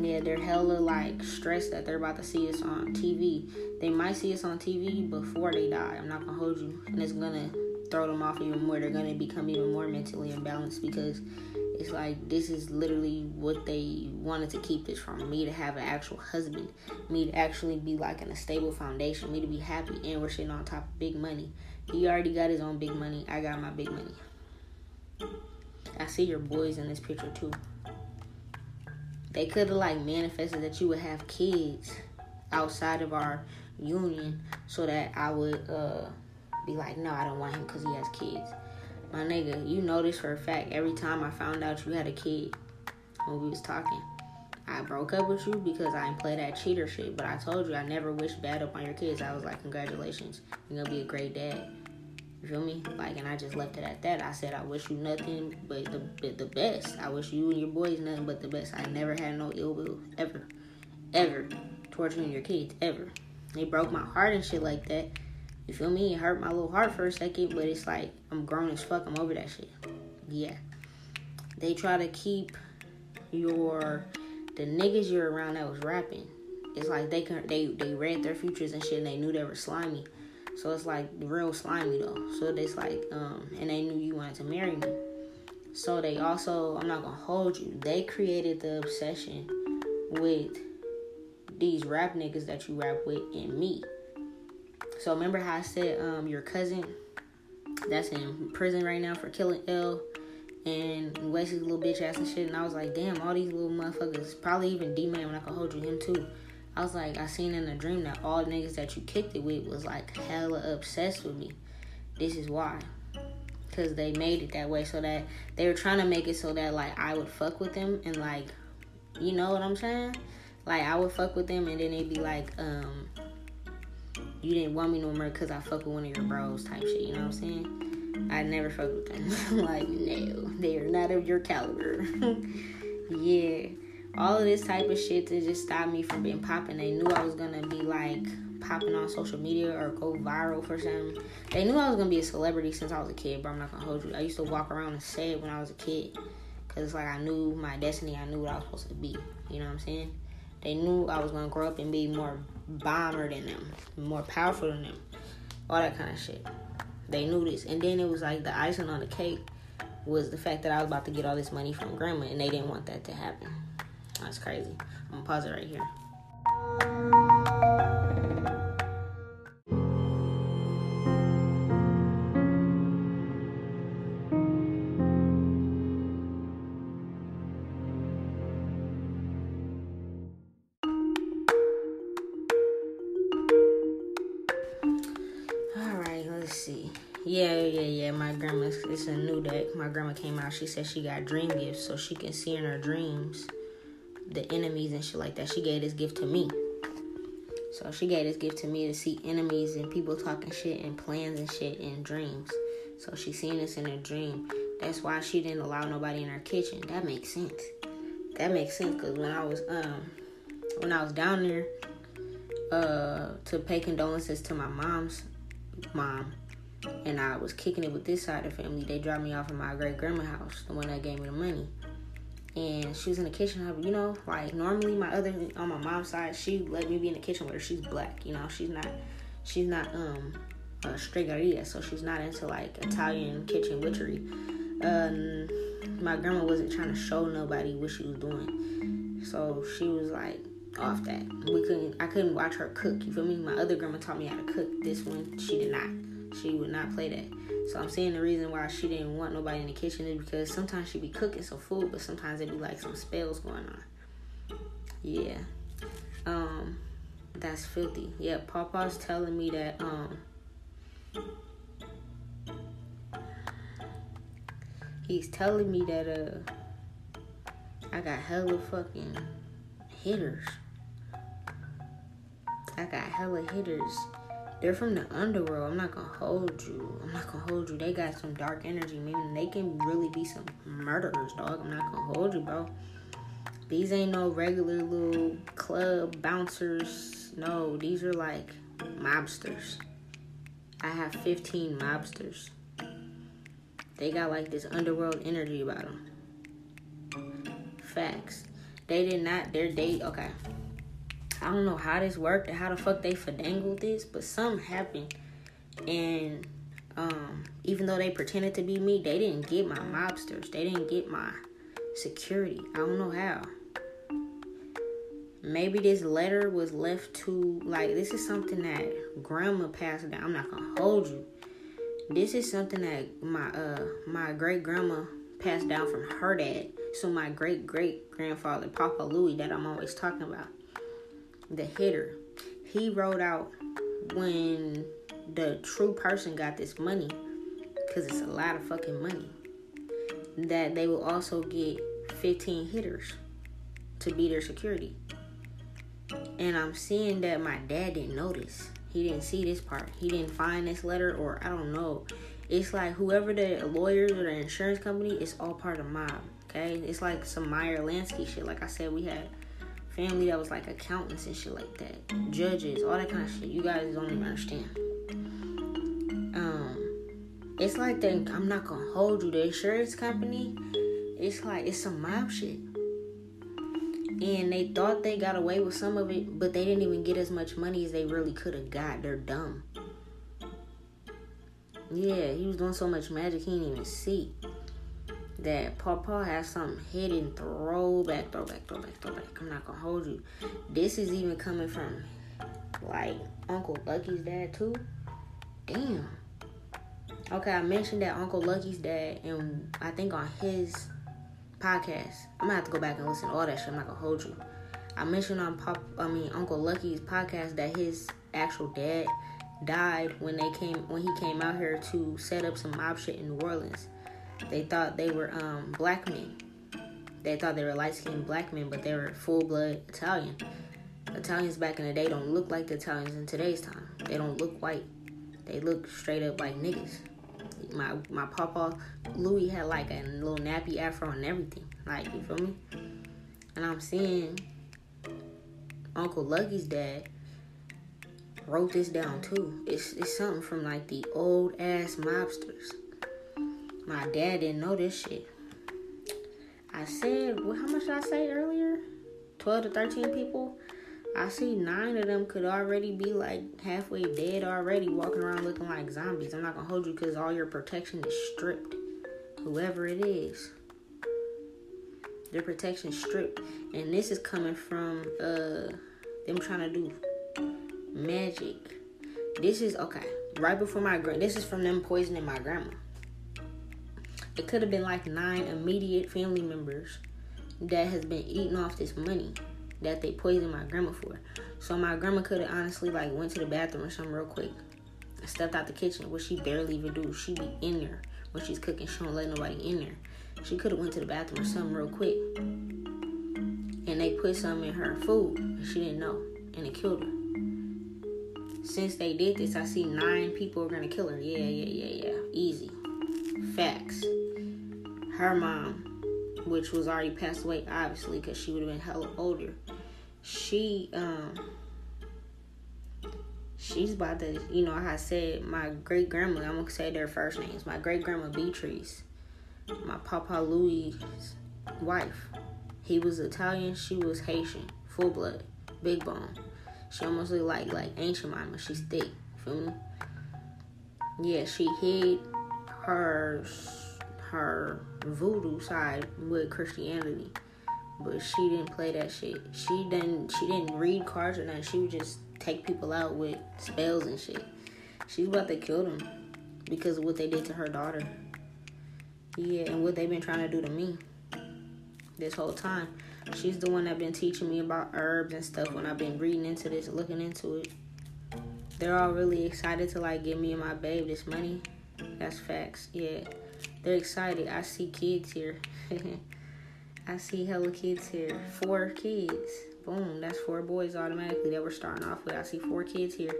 Yeah, they're hella like stressed that they're about to see us on TV. They might see us on TV before they die. I'm not gonna hold you. And it's gonna throw them off even more. They're gonna become even more mentally imbalanced because it's like this is literally what they wanted to keep this from me to have an actual husband, me to actually be like in a stable foundation, me to be happy, and we're sitting on top of big money. He already got his own big money. I got my big money. I see your boys in this picture too. They could have like manifested that you would have kids outside of our union so that I would uh, be like, no, I don't want him because he has kids. My nigga, you know this for a fact. Every time I found out you had a kid when we was talking, I broke up with you because I didn't play that cheater shit. But I told you I never wished bad up on your kids. I was like, congratulations, you're gonna be a great dad. You feel me? Like, and I just left it at that. I said I wish you nothing but the the best. I wish you and your boys nothing but the best. I never had no ill will ever, ever towards you and your kids ever. It broke my heart and shit like that. You feel me? It hurt my little heart for a second, but it's like I'm grown as fuck. I'm over that shit. Yeah. They try to keep your the niggas you're around that was rapping. It's like they can they they read their futures and shit and they knew they were slimy. So it's like real slimy though. So it's like um and they knew you wanted to marry me. So they also I'm not gonna hold you. They created the obsession with these rap niggas that you rap with and me. So remember how I said um your cousin that's in prison right now for killing L and Wesley's little bitch ass and shit. And I was like, damn, all these little motherfuckers, probably even D Man when I could hold you, him too. I was like, I seen in a dream that all niggas that you kicked it with was like hella obsessed with me. This is why. Cause they made it that way so that they were trying to make it so that like I would fuck with them and like, you know what I'm saying? Like I would fuck with them and then they'd be like, um, you didn't want me no more because I fuck with one of your bros type shit. You know what I'm saying? I never fuck with them. *laughs* like no, they are not of your caliber. *laughs* yeah all of this type of shit to just stop me from being popping. They knew I was gonna be like popping on social media or go viral for something. They knew I was gonna be a celebrity since I was a kid, but I'm not gonna hold you. I used to walk around and say it when I was a kid, cause it's like I knew my destiny. I knew what I was supposed to be. You know what I'm saying? They knew I was gonna grow up and be more bomber than them, more powerful than them, all that kind of shit. They knew this, and then it was like the icing on the cake was the fact that I was about to get all this money from grandma, and they didn't want that to happen. That's crazy. I'm gonna pause it right here. All right, let's see. Yeah, yeah, yeah. My grandma, it's a new deck. My grandma came out. She said she got dream gifts so she can see in her dreams the enemies and shit like that. She gave this gift to me. So she gave this gift to me to see enemies and people talking shit and plans and shit and dreams. So she seen this in a dream. That's why she didn't allow nobody in her kitchen. That makes sense. That makes sense because when I was um when I was down there uh to pay condolences to my mom's mom and I was kicking it with this side of the family, they dropped me off at my great grandma house, the one that gave me the money and she was in the kitchen. You know, like normally my other on my mom's side, she let me be in the kitchen with her. She's black. You know, she's not she's not um a stregaria, so she's not into like Italian kitchen witchery. Um, my grandma wasn't trying to show nobody what she was doing, so she was like off that. We couldn't. I couldn't watch her cook. You feel me? My other grandma taught me how to cook. This one, she did not. She would not play that. So I'm saying the reason why she didn't want nobody in the kitchen is because sometimes she be cooking some food, but sometimes it be like some spells going on. Yeah. Um, that's filthy. Yeah, Papa's telling me that um he's telling me that uh I got hella fucking hitters. I got hella hitters they're from the underworld. I'm not gonna hold you. I'm not gonna hold you. They got some dark energy, meaning they can really be some murderers, dog. I'm not gonna hold you, bro. These ain't no regular little club bouncers. No, these are like mobsters. I have 15 mobsters. They got like this underworld energy about them. Facts. They did not, their date, okay. I don't know how this worked and how the fuck they finagled this, but something happened. And um, even though they pretended to be me, they didn't get my mobsters. They didn't get my security. I don't know how. Maybe this letter was left to like this is something that grandma passed down. I'm not gonna hold you. This is something that my uh my great grandma passed down from her dad. So my great great grandfather, Papa Louie, that I'm always talking about the hitter, he wrote out when the true person got this money, because it's a lot of fucking money, that they will also get 15 hitters to be their security. And I'm seeing that my dad didn't notice. He didn't see this part. He didn't find this letter, or I don't know. It's like whoever the lawyers or the insurance company, it's all part of mob. Okay, it's like some Meyer Lansky shit. Like I said, we had family that was like accountants and shit like that, judges, all that kind of shit. You guys don't even understand. Um, it's like that. I'm not gonna hold you. The insurance company, it's like it's some mob shit. And they thought they got away with some of it, but they didn't even get as much money as they really could have got. They're dumb. Yeah, he was doing so much magic he didn't even see that Papa has something hidden throwback, throwback, throwback, throwback. I'm not gonna hold you. This is even coming from like Uncle Lucky's dad too. Damn. Okay, I mentioned that Uncle Lucky's dad, and I think on his podcast, I'm gonna have to go back and listen to all that shit. I'm not gonna hold you. I mentioned on Pop, I mean Uncle Lucky's podcast that his actual dad died when they came when he came out here to set up some mob shit in New Orleans. They thought they were um, black men. They thought they were light skinned black men, but they were full blood Italian. Italians back in the day don't look like the Italians in today's time. They don't look white. They look straight up like niggas. My my papa Louie had like a little nappy afro and everything. Like you feel me? And I'm seeing Uncle Lucky's dad wrote this down too. It's it's something from like the old ass mobsters. My dad didn't know this shit. I said, well, how much did I say earlier? 12 to 13 people. I see nine of them could already be like halfway dead already, walking around looking like zombies. I'm not gonna hold you because all your protection is stripped. Whoever it is, their protection stripped, and this is coming from uh them trying to do magic. This is okay. Right before my grand, this is from them poisoning my grandma. It could have been like nine immediate family members that has been eating off this money that they poisoned my grandma for. So my grandma could have honestly like went to the bathroom or something real quick. And stepped out the kitchen, which she barely even do. She be in there when she's cooking. She don't let nobody in there. She could have went to the bathroom or something real quick. And they put some in her food. And she didn't know. And it killed her. Since they did this, I see nine people are gonna kill her. Yeah, yeah, yeah, yeah. Easy. Facts. Her mom, which was already passed away, obviously, because she would have been hella older. She, um, she's about to, you know, I said my great grandma, I'm gonna say their first names. My great grandma Beatrice, my Papa Louie's wife. He was Italian, she was Haitian, full blood, big bone. She almost looked like like ancient mama. She's thick. Feel me? Yeah, she hid her her voodoo side with Christianity, but she didn't play that shit. She didn't she didn't read cards or nothing. She would just take people out with spells and shit. She's about to kill them because of what they did to her daughter. Yeah, and what they've been trying to do to me this whole time. She's the one that been teaching me about herbs and stuff when I've been reading into this, looking into it. They're all really excited to like give me and my babe this money. That's facts. Yeah. They're excited. I see kids here. *laughs* I see hella kids here. Four kids. Boom. That's four boys automatically that we're starting off with. I see four kids here.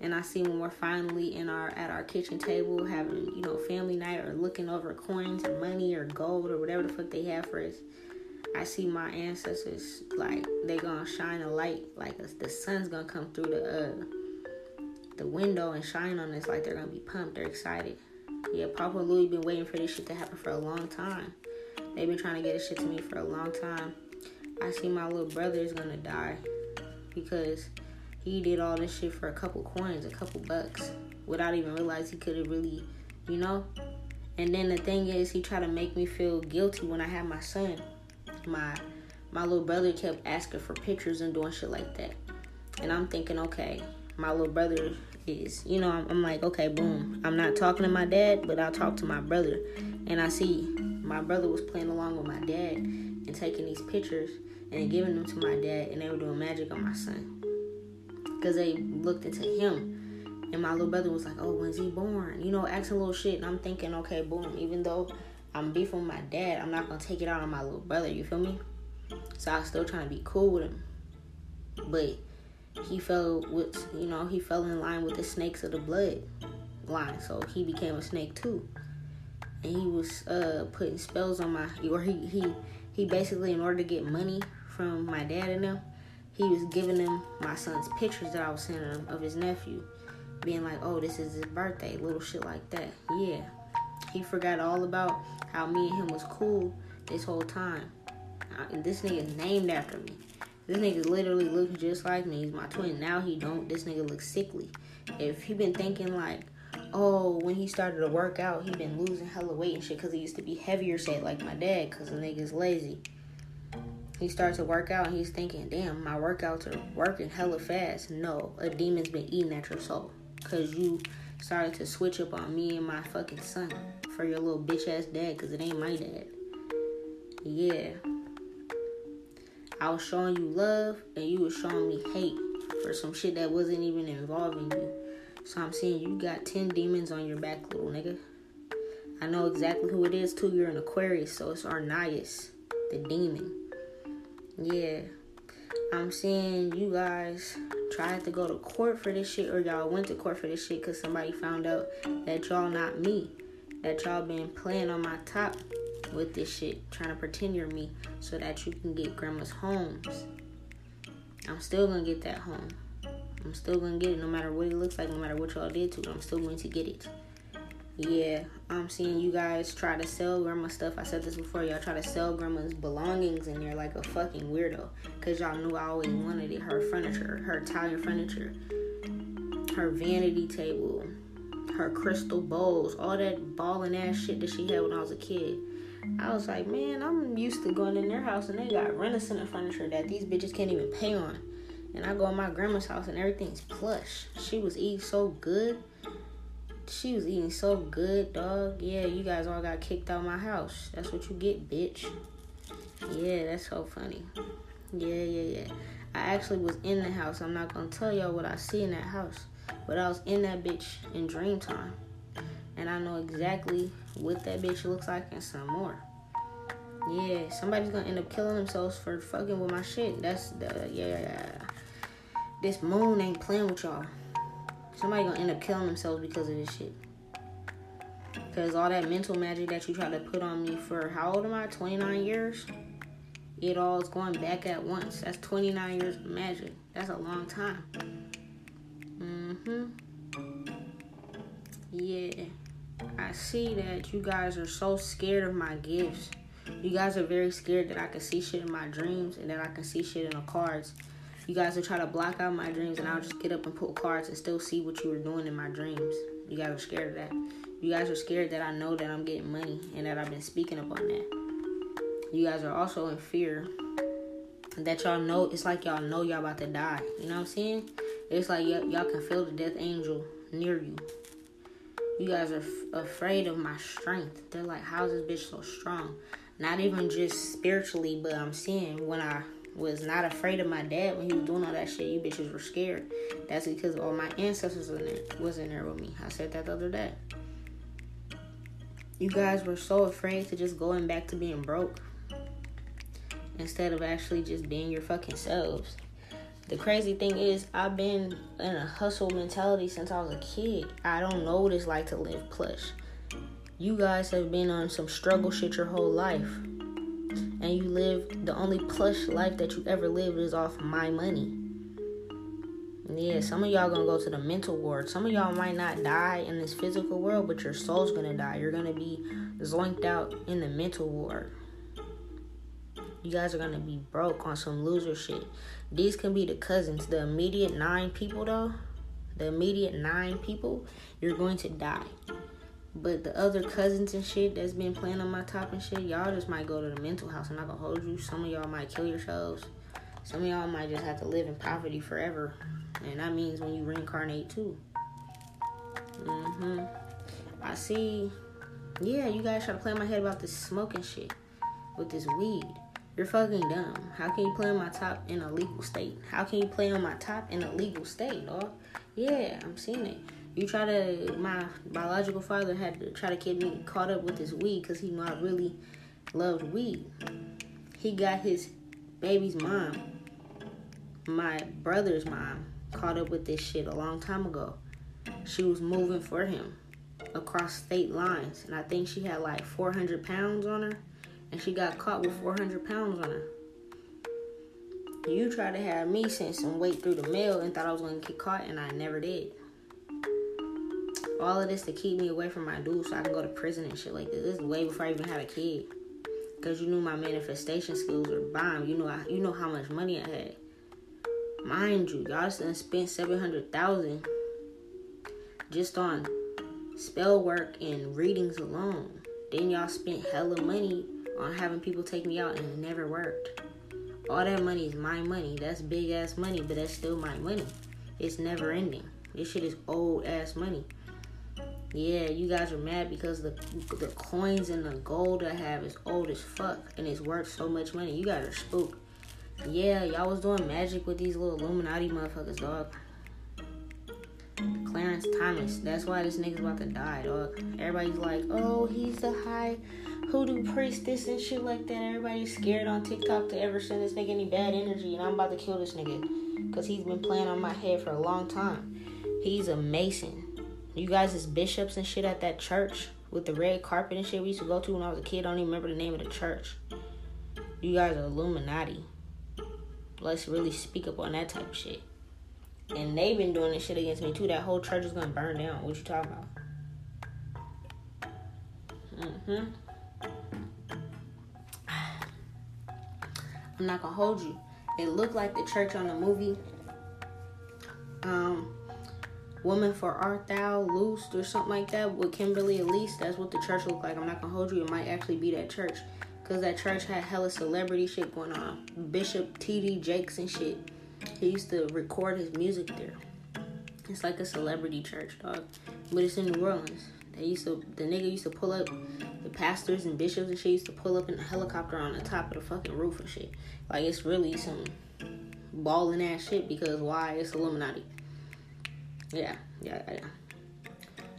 And I see when we're finally in our at our kitchen table having, you know, family night or looking over coins or money or gold or whatever the fuck they have for us. I see my ancestors like they gonna shine a light, like the sun's gonna come through the uh, the window and shine on us, like they're gonna be pumped. They're excited. Yeah, Papa Louie been waiting for this shit to happen for a long time. They've been trying to get this shit to me for a long time. I see my little brother is gonna die because he did all this shit for a couple coins, a couple bucks, without even realizing he could have really, you know. And then the thing is, he tried to make me feel guilty when I had my son my my little brother kept asking for pictures and doing shit like that. And I'm thinking, okay, my little brother is, you know, I'm, I'm, like, okay, boom. I'm not talking to my dad, but I'll talk to my brother. And I see my brother was playing along with my dad and taking these pictures and giving them to my dad, and they were doing magic on my son. Because they looked into him. And my little brother was like, oh, when's he born? You know, asking little shit. And I'm thinking, okay, boom, even though I'm beefing with my dad, I'm not gonna take it out on my little brother, you feel me? So I was still trying to be cool with him. But he fell with you know, he fell in line with the snakes of the blood line. So he became a snake too. And he was uh putting spells on my or he he he basically in order to get money from my dad and them, he was giving them my son's pictures that I was sending him of his nephew. Being like, oh, this is his birthday, little shit like that. Yeah. He forgot all about how me and him was cool this whole time. And this nigga named after me. This nigga literally looks just like me. He's my twin. Now he don't. This nigga looks sickly. If he been thinking like, oh, when he started to work out, he been losing hella weight and shit because he used to be heavier set like my dad because the nigga's lazy. He starts to work out and he's thinking, damn, my workouts are working hella fast. No, a demon's been eating at your soul because you started to switch up on me and my fucking son for your little bitch ass dad because it ain't my dad. Yeah. I was showing you love and you was showing me hate for some shit that wasn't even involving you. So I'm saying you got 10 demons on your back, little nigga. I know exactly who it is too. You're an Aquarius, so it's Arnias, the demon. Yeah. I'm seeing you guys tried to go to court for this shit, or y'all went to court for this shit because somebody found out that y'all not me. That y'all been playing on my top with this shit, trying to pretend you're me so that you can get grandma's homes. I'm still gonna get that home. I'm still gonna get it no matter what it looks like, no matter what y'all did to it. I'm still going to get it. Yeah, I'm seeing you guys try to sell grandma stuff. I said this before. Y'all try to sell grandma's belongings and you're like a fucking weirdo. Cause y'all knew I always wanted it. Her furniture, her Italian furniture, her vanity table, her crystal bowls, all that balling ass shit that she had when I was a kid. I was like, man, I'm used to going in their house and they got Renaissance furniture that these bitches can't even pay on. And I go in my grandma's house and everything's plush. She was eating so good she was eating so good, dog. Yeah, you guys all got kicked out of my house. That's what you get, bitch. Yeah, that's so funny. Yeah, yeah, yeah. I actually was in the house. I'm not gonna tell y'all what I see in that house, but I was in that bitch in dream time, and I know exactly what that bitch looks like and some more. Yeah, somebody's gonna end up killing themselves for fucking with my shit. That's the yeah. This moon ain't playing with y'all. Somebody gonna end up killing themselves because of this shit. Cause all that mental magic that you try to put on me for how old am I? 29 years? It all is going back at once. That's 29 years of magic. That's a long time. Mm-hmm. Yeah. I see that you guys are so scared of my gifts. You guys are very scared that I can see shit in my dreams and that I can see shit in the cards you guys will try to block out my dreams and I'll just get up and pull cards and still see what you were doing in my dreams. You guys are scared of that. You guys are scared that I know that I'm getting money and that I've been speaking up on that. You guys are also in fear that y'all know it's like y'all know y'all about to die. You know what I'm saying? It's like y- y'all can feel the death angel near you. You guys are f- afraid of my strength. They're like, how's this bitch so strong? Not even just spiritually, but I'm seeing when I was not afraid of my dad when he was doing all that shit. You bitches were scared. That's because all my ancestors in was in there with me. I said that the other day. You guys were so afraid to just going back to being broke instead of actually just being your fucking selves. The crazy thing is, I've been in a hustle mentality since I was a kid. I don't know what it's like to live plush. You guys have been on some struggle shit your whole life and you live the only plush life that you ever lived is off my money. Yeah, some of y'all gonna go to the mental ward. Some of y'all might not die in this physical world, but your soul's gonna die. You're gonna be zoinked out in the mental ward. You guys are gonna be broke on some loser shit. These can be the cousins. The immediate nine people, though, the immediate nine people, you're going to die. But the other cousins and shit that's been playing on my top and shit, y'all just might go to the mental house. I'm not gonna hold you. Some of y'all might kill yourselves. Some of y'all might just have to live in poverty forever. And that means when you reincarnate too. Mm-hmm. I see. Yeah, you guys try to play my head about this smoking shit with this weed. You're fucking dumb. How can you play on my top in a legal state? How can you play on my top in a legal state, dog? Yeah, I'm seeing it. You try to, my biological father had to try to get me caught up with this weed because he knew I really loved weed. He got his baby's mom, my brother's mom, caught up with this shit a long time ago. She was moving for him across state lines, and I think she had like 400 pounds on her, and she got caught with 400 pounds on her. You tried to have me send some weight through the mail and thought I was gonna get caught, and I never did. All of this to keep me away from my dude so I can go to prison and shit like this. This is way before I even had a kid. Cause you knew my manifestation skills were bomb. You know I, you know how much money I had. Mind you, y'all spent seven hundred thousand just on spell work and readings alone. Then y'all spent hella money on having people take me out and it never worked. All that money is my money. That's big ass money, but that's still my money. It's never ending. This shit is old ass money. Yeah, you guys are mad because the the coins and the gold I have is old as fuck and it's worth so much money. You guys are spooked. Yeah, y'all was doing magic with these little Illuminati motherfuckers, dog. Clarence Thomas. That's why this nigga's about to die, dog. Everybody's like, oh, he's the high hoodoo priestess and shit like that. Everybody's scared on TikTok to ever send this nigga any bad energy, and I'm about to kill this nigga because he's been playing on my head for a long time. He's a mason. You guys is bishops and shit at that church with the red carpet and shit we used to go to when I was a kid. I don't even remember the name of the church. You guys are Illuminati. Let's really speak up on that type of shit. And they've been doing this shit against me too. That whole church is gonna burn down. What you talking about? Mm-hmm. I'm not gonna hold you. It looked like the church on the movie. Um, Woman for Art Thou Loosed or something like that with Kimberly Elise. That's what the church looked like. I'm not gonna hold you. It might actually be that church. Cause that church had hella celebrity shit going on. Bishop T.D. Jakes and shit. He used to record his music there. It's like a celebrity church, dog. But it's in New Orleans. They used to the nigga used to pull up the pastors and bishops and shit used to pull up in a helicopter on the top of the fucking roof and shit. Like it's really some balling ass shit because why? It's Illuminati. Yeah, yeah, yeah.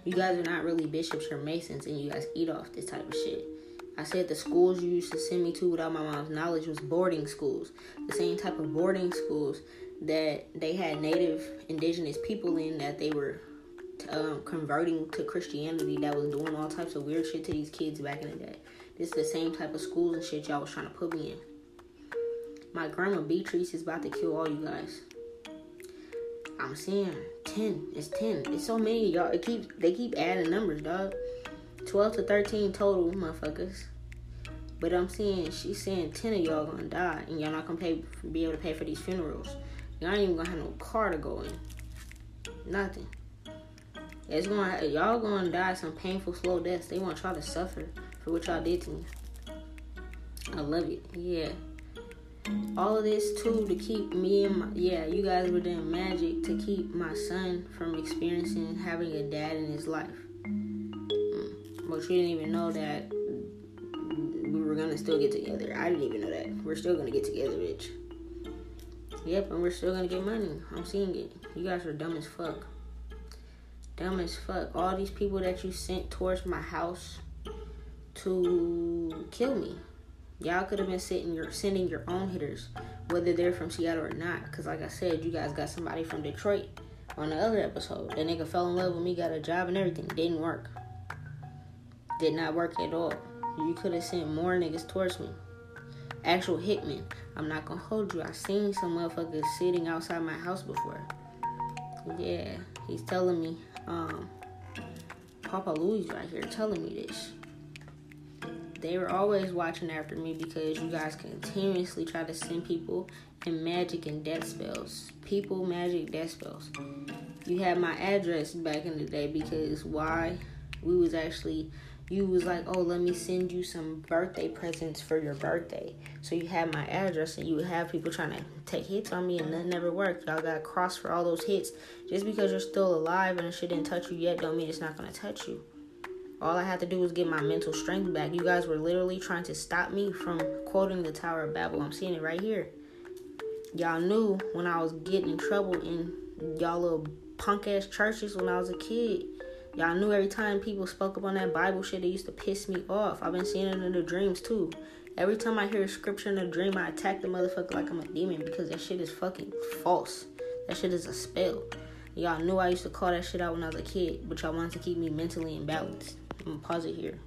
You guys are not really bishops or masons and you guys eat off this type of shit. I said the schools you used to send me to without my mom's knowledge was boarding schools. The same type of boarding schools that they had native indigenous people in that they were um, converting to Christianity that was doing all types of weird shit to these kids back in the day. This is the same type of schools and shit y'all was trying to put me in. My grandma Beatrice is about to kill all you guys. I'm seeing ten. It's ten. It's so many, y'all. It keep they keep adding numbers, dog. Twelve to thirteen total, motherfuckers. But I'm seeing she's saying ten of y'all gonna die, and y'all not gonna pay be able to pay for these funerals. Y'all ain't even gonna have no car to go in. Nothing. It's gonna y'all gonna die some painful slow deaths. They want y'all to suffer for what y'all did to me. I love it. Yeah. All of this too to keep me and my yeah, you guys were doing magic to keep my son from experiencing having a dad in his life. Mm. But you didn't even know that we were gonna still get together. I didn't even know that. We're still gonna get together, bitch. Yep, and we're still gonna get money. I'm seeing it. You guys are dumb as fuck. Dumb as fuck. All these people that you sent towards my house to kill me. Y'all could have been sitting your sending your own hitters, whether they're from Seattle or not. Cause like I said, you guys got somebody from Detroit on the other episode. That nigga fell in love with me, got a job and everything. Didn't work. Did not work at all. You could have sent more niggas towards me. Actual hitmen. I'm not gonna hold you. I seen some motherfuckers sitting outside my house before. Yeah, he's telling me, um, Papa Louie right here telling me this they were always watching after me because you guys continuously try to send people in magic and death spells. People, magic, death spells. You had my address back in the day because why? We was actually you was like, oh, let me send you some birthday presents for your birthday. So you had my address and you would have people trying to take hits on me and that never worked. Y'all got crossed for all those hits. Just because you're still alive and it shit didn't touch you yet don't mean it's not gonna touch you. All I had to do was get my mental strength back. You guys were literally trying to stop me from quoting the Tower of Babel. I'm seeing it right here. Y'all knew when I was getting in trouble in y'all little punk ass churches when I was a kid. Y'all knew every time people spoke up on that Bible shit, it used to piss me off. I've been seeing it in the dreams too. Every time I hear a scripture in a dream, I attack the motherfucker like I'm a demon because that shit is fucking false. That shit is a spell. Y'all knew I used to call that shit out when I was a kid, but y'all wanted to keep me mentally imbalanced. I'm gonna pause it here.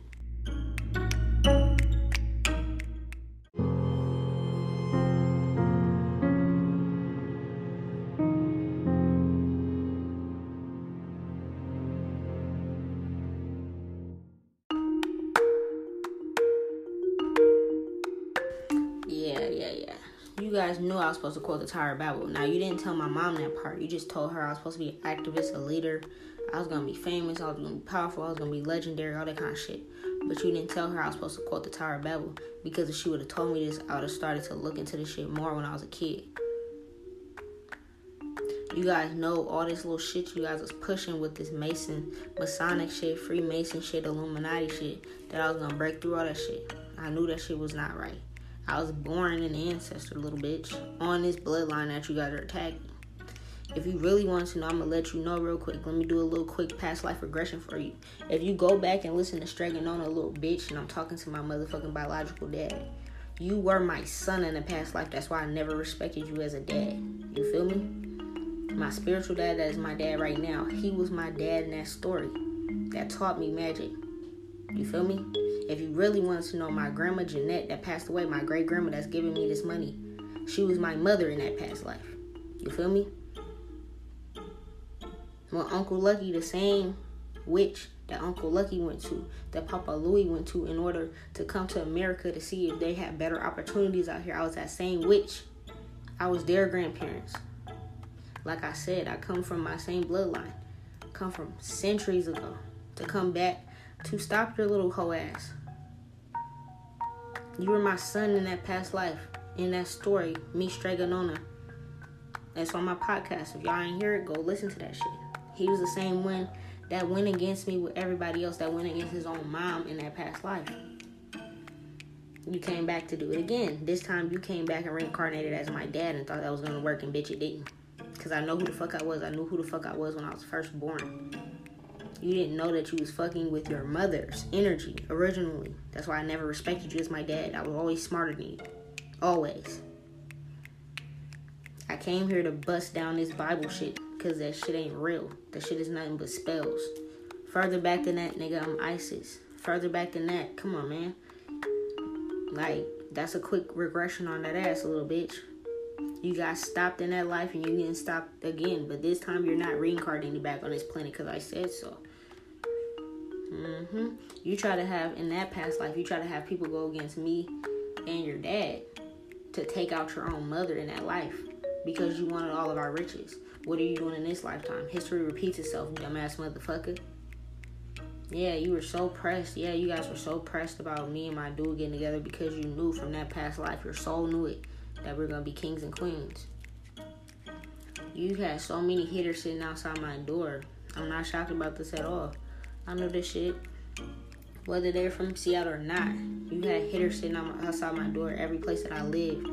I was supposed to quote the Tower Babel. Now you didn't tell my mom that part. You just told her I was supposed to be an activist, a leader, I was gonna be famous, I was gonna be powerful, I was gonna be legendary, all that kind of shit. But you didn't tell her I was supposed to quote the Tower Babel because if she would have told me this, I would have started to look into this shit more when I was a kid. You guys know all this little shit you guys was pushing with this Mason, Masonic shit, Freemason shit, Illuminati shit. That I was gonna break through all that shit. I knew that shit was not right. I was born an ancestor, little bitch, on this bloodline that you guys are attacking. If you really want to know, I'm gonna let you know real quick. Let me do a little quick past life regression for you. If you go back and listen to Strega Nona little bitch, and I'm talking to my motherfucking biological dad, you were my son in a past life. That's why I never respected you as a dad. You feel me? My spiritual dad, that is my dad right now. He was my dad in that story that taught me magic. You feel me? If you really wanted to know my grandma Jeanette that passed away, my great grandma that's giving me this money, she was my mother in that past life. You feel me? Well, Uncle Lucky, the same witch that Uncle Lucky went to, that Papa Louie went to in order to come to America to see if they had better opportunities out here. I was that same witch. I was their grandparents. Like I said, I come from my same bloodline. Come from centuries ago. To come back to stop your little hoe ass. You were my son in that past life. In that story, me Strega Nona. That's on my podcast. If y'all ain't hear it, go listen to that shit. He was the same one that went against me with everybody else that went against his own mom in that past life. You came back to do it again. This time you came back and reincarnated as my dad and thought that was gonna work, and bitch, it didn't. Cause I know who the fuck I was. I knew who the fuck I was when I was first born. You didn't know that you was fucking with your mother's energy originally. That's why I never respected you as my dad. I was always smarter than you. Always. I came here to bust down this Bible shit because that shit ain't real. That shit is nothing but spells. Further back than that, nigga, I'm Isis. Further back than that, come on, man. Like, that's a quick regression on that ass, little bitch. You got stopped in that life and you getting stopped again, but this time you're not reincarnating back on this planet because I said so. Mm-hmm. You try to have in that past life, you try to have people go against me and your dad to take out your own mother in that life because you wanted all of our riches. What are you doing in this lifetime? History repeats itself, dumbass motherfucker. Yeah, you were so pressed. Yeah, you guys were so pressed about me and my dude getting together because you knew from that past life, your soul knew it, that we are gonna be kings and queens. You had so many hitters sitting outside my door. I'm not shocked about this at all. I know this shit. Whether they're from Seattle or not, you had hitters sitting outside my door every place that I live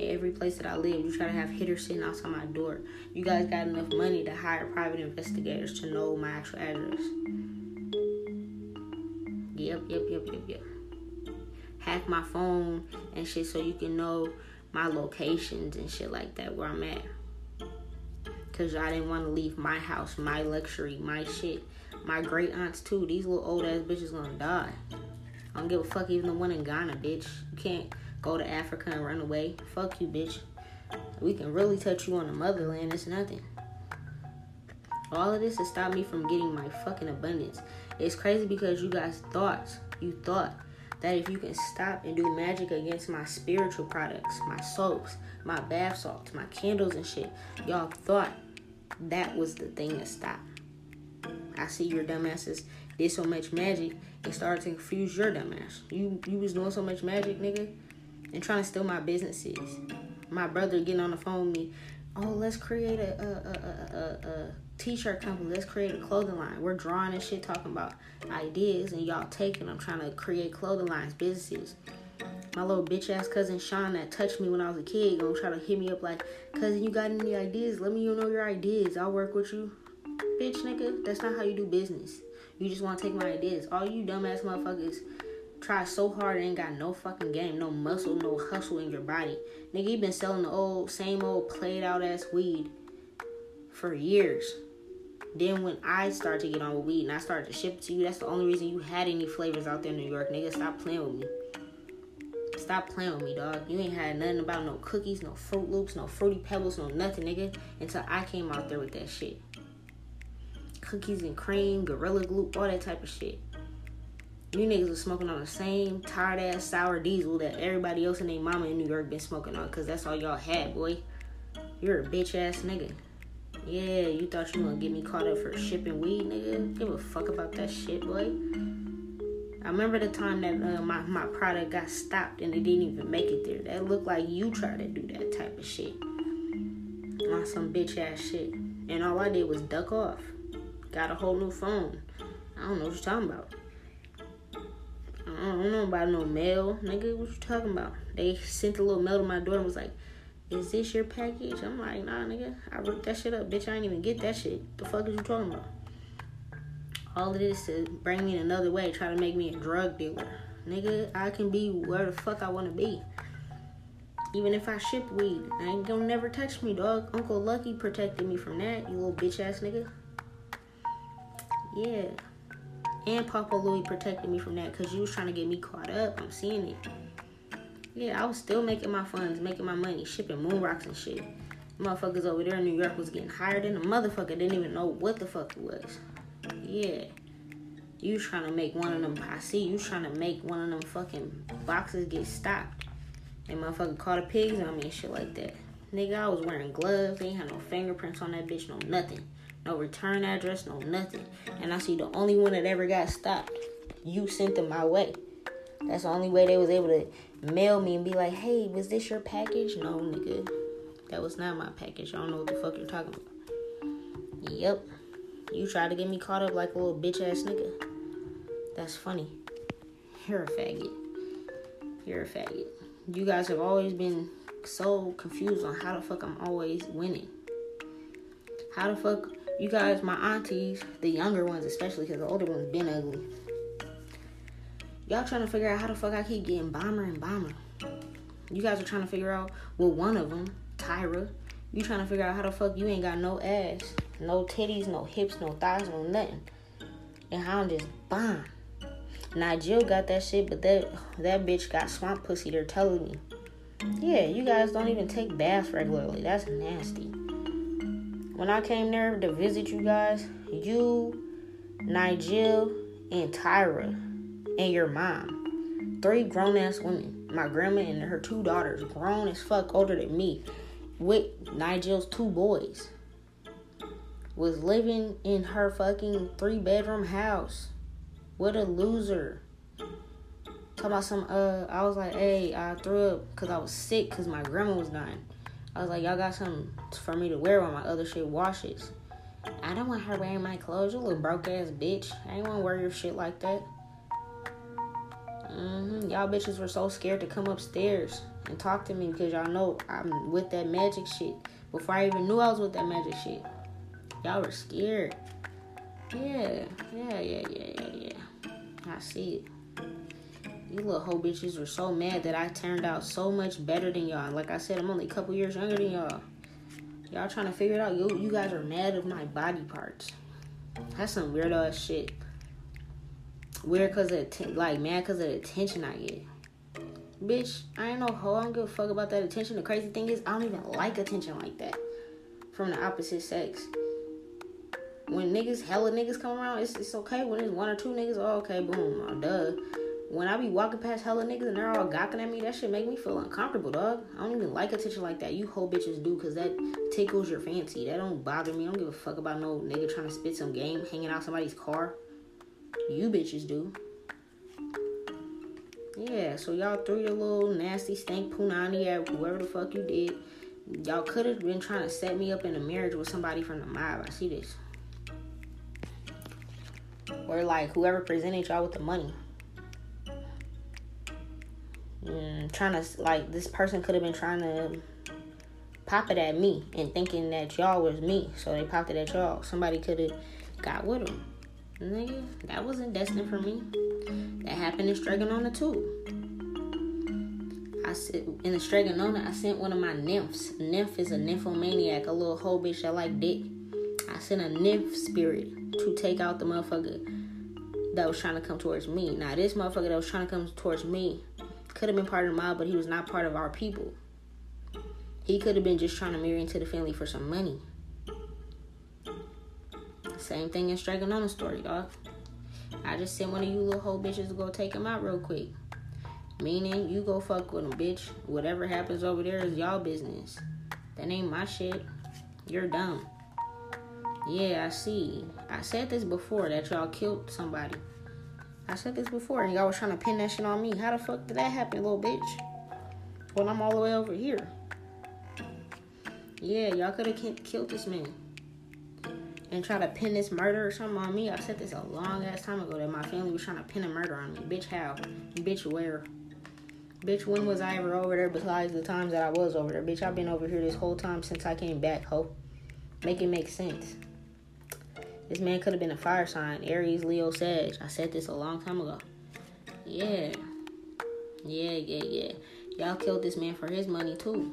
every place that I live, you try to have hitters sitting outside my door. You guys got enough money to hire private investigators to know my actual address. Yep, yep, yep, yep, yep. Hack my phone and shit so you can know my locations and shit like that where I'm at. Cause I didn't want to leave my house, my luxury, my shit. My great aunts too. These little old ass bitches gonna die. I don't give a fuck even the one in Ghana, bitch. You can't go to Africa and run away. Fuck you, bitch. We can really touch you on the motherland. It's nothing. All of this has stopped me from getting my fucking abundance. It's crazy because you guys thought, you thought that if you can stop and do magic against my spiritual products, my soaps, my bath salts, my candles and shit, y'all thought that was the thing that stop. I see your dumbasses did so much magic and started to confuse your dumbass. You you was doing so much magic, nigga and trying to steal my businesses. My brother getting on the phone with me, oh, let's create a, a t-shirt company. Let's create a clothing line. We're drawing and shit, talking about ideas, and y'all taking. I'm trying to create clothing lines, businesses. My little bitch ass cousin Sean that touched me when I was a kid gonna try to hit me up like, cousin, you got any ideas? Let me know your ideas. I'll work with you. Bitch, nigga, that's not how you do business. You just want to take my ideas. All you dumbass motherfuckers try so hard and ain't got no fucking game, no muscle, no hustle in your body. Nigga, you been selling the old, same old played out ass weed for years. Then when I started to get on with weed and I started to ship to you, that's the only reason you had any flavors out there in New York. Nigga, stop playing with me. Stop playing with me, dog. You ain't had nothing about no cookies, no Fruit Loops, no Fruity Pebbles, no nothing, nigga, until I came out there with that shit. Cookies and cream, Gorilla Glue, all that type of shit. You niggas was smoking on the same tired ass sour diesel that everybody else in their mama in New York been smoking on, cause that's all y'all had, boy. You're a bitch ass nigga. Yeah, you thought you gonna get me caught up for shipping weed, nigga? Give a fuck about that shit, boy. I remember the time that uh, my, my product got stopped and it didn't even make it there. That looked like you tried to do that type of shit. on some bitch ass shit. And all I did was duck off. Got a whole new phone. I don't know what you're talking about. I don't know about no mail. Nigga, what you talking about? They sent a little mail to my door and was like, is this your package? I'm like, nah, nigga. I ripped that shit up. Bitch, I ain't even get that shit. The fuck is you talking about? All of this to bring me in another way, try to make me a drug dealer. Nigga, I can be where the fuck I want to be. Even if I ship weed, I ain't gonna never touch me, dog. Uncle Lucky protected me from that, you little bitch ass nigga. Yeah. And Papa Louie protected me from that because you was trying to get me caught up. I'm seeing it. Yeah, I was still making my funds, making my money, shipping moon rocks and shit. Motherfuckers over there in New York was getting hired than a motherfucker didn't even know what the fuck it was. Yeah. You trying to make one of them, I see you trying to make one of them fucking boxes get stopped. And motherfucker caught a pigs on me and shit like that. Nigga, I was wearing gloves, They ain't had no fingerprints on that bitch, no nothing. No return address, no nothing. And I see the only one that ever got stopped. You sent them my way. That's the only way they was able to mail me and be like, hey, was this your package? No, nigga. That was not my package. I don't know what the fuck you're talking about. Yep. You tried to get me caught up like a little bitch ass nigga. That's funny. You're a faggot. You're a faggot. You guys have always been so confused on how the fuck I'm always winning. How the fuck you guys, my aunties, the younger ones especially, because the older ones been ugly. Y'all trying to figure out how the fuck I keep getting bomber and bomber. You guys are trying to figure out, well, one of them, Tyra, you trying to figure out how the fuck you ain't got no ass, no titties, no hips, no thighs, no nothing. And how I'm just bomb. Nigel got that shit, but that that bitch got swamp pussy. They're telling me. Yeah, you guys don't even take baths regularly. That's nasty. When I came there to visit you guys, you, Nigel, and Tyra and your mom. Three grown ass women. My grandma and her two daughters, grown as fuck, older than me, with Nigel's two boys, was living in her fucking three bedroom house. What a loser. Talk about some, uh, I was like, hey, I threw up because I was sick because my grandma was dying. I was like, y'all got something for me to wear while my other shit washes. I don't want her wearing my clothes, you little broke ass bitch. I ain't want to wear your shit like that. Mm-hmm. Y'all bitches were so scared to come upstairs and talk to me because y'all know I'm with that magic shit. Before I even knew I was with that magic shit, y'all were scared. Yeah, yeah, yeah, yeah, yeah, yeah. I see it. You little hoe bitches were so mad that I turned out so much better than y'all. Like I said, I'm only a couple years younger than y'all. Y'all trying to figure it out. You, you guys are mad of my body parts. That's some weird ass shit. Weird cause of att- like mad cause of the attention I get. Bitch, I ain't no hoe. I don't give a fuck about that attention. The crazy thing is, I don't even like attention like that from the opposite sex. When niggas, hella niggas come around, it's, it's okay. When it's one or two niggas, oh, okay, boom, oh, duh. When I be walking past hella niggas and they're all gawking at me, that shit make me feel uncomfortable, dog. I don't even like attention like that. You whole bitches do, cause that tickles your fancy. That don't bother me. I don't give a fuck about no nigga trying to spit some game, hanging out somebody's car. You bitches do. Yeah, so y'all threw your little nasty stank punani at whoever the fuck you did. Y'all could have been trying to set me up in a marriage with somebody from the mob. I see this. Or like whoever presented y'all with the money. Trying to like this person could have been trying to pop it at me and thinking that y'all was me, so they popped it at y'all. Somebody could have got with them. Nigga, that wasn't destined for me. That happened in Strega Nona too. I sit in the Strega Nona. I sent one of my nymphs. Nymph is a nymphomaniac, a little hoe bitch that like dick. I sent a nymph spirit to take out the motherfucker that was trying to come towards me. Now this motherfucker that was trying to come towards me could have been part of the mob, but he was not part of our people. He could have been just trying to marry into the family for some money. Same thing in Strega Nona story, dog. I just sent one of you little hoe bitches to go take him out real quick. Meaning, you go fuck with him, bitch. Whatever happens over there is y'all business. That ain't my shit. You're dumb. Yeah, I see. I said this before that y'all killed somebody. I said this before, and y'all was trying to pin that shit on me. How the fuck did that happen, little bitch? When I'm all the way over here. Yeah, y'all could have killed this man and try to pin this murder or something on me. I said this a long ass time ago that my family was trying to pin a murder on me. Bitch, how? Bitch, where? Bitch, when was I ever over there besides the times that I was over there? Bitch, I've been over here this whole time since I came back, ho. Make it make sense. This man could have been a fire sign. Aries, Leo, Sag. I said this a long time ago. Yeah. Yeah, yeah, yeah. Y'all killed this man for his money too.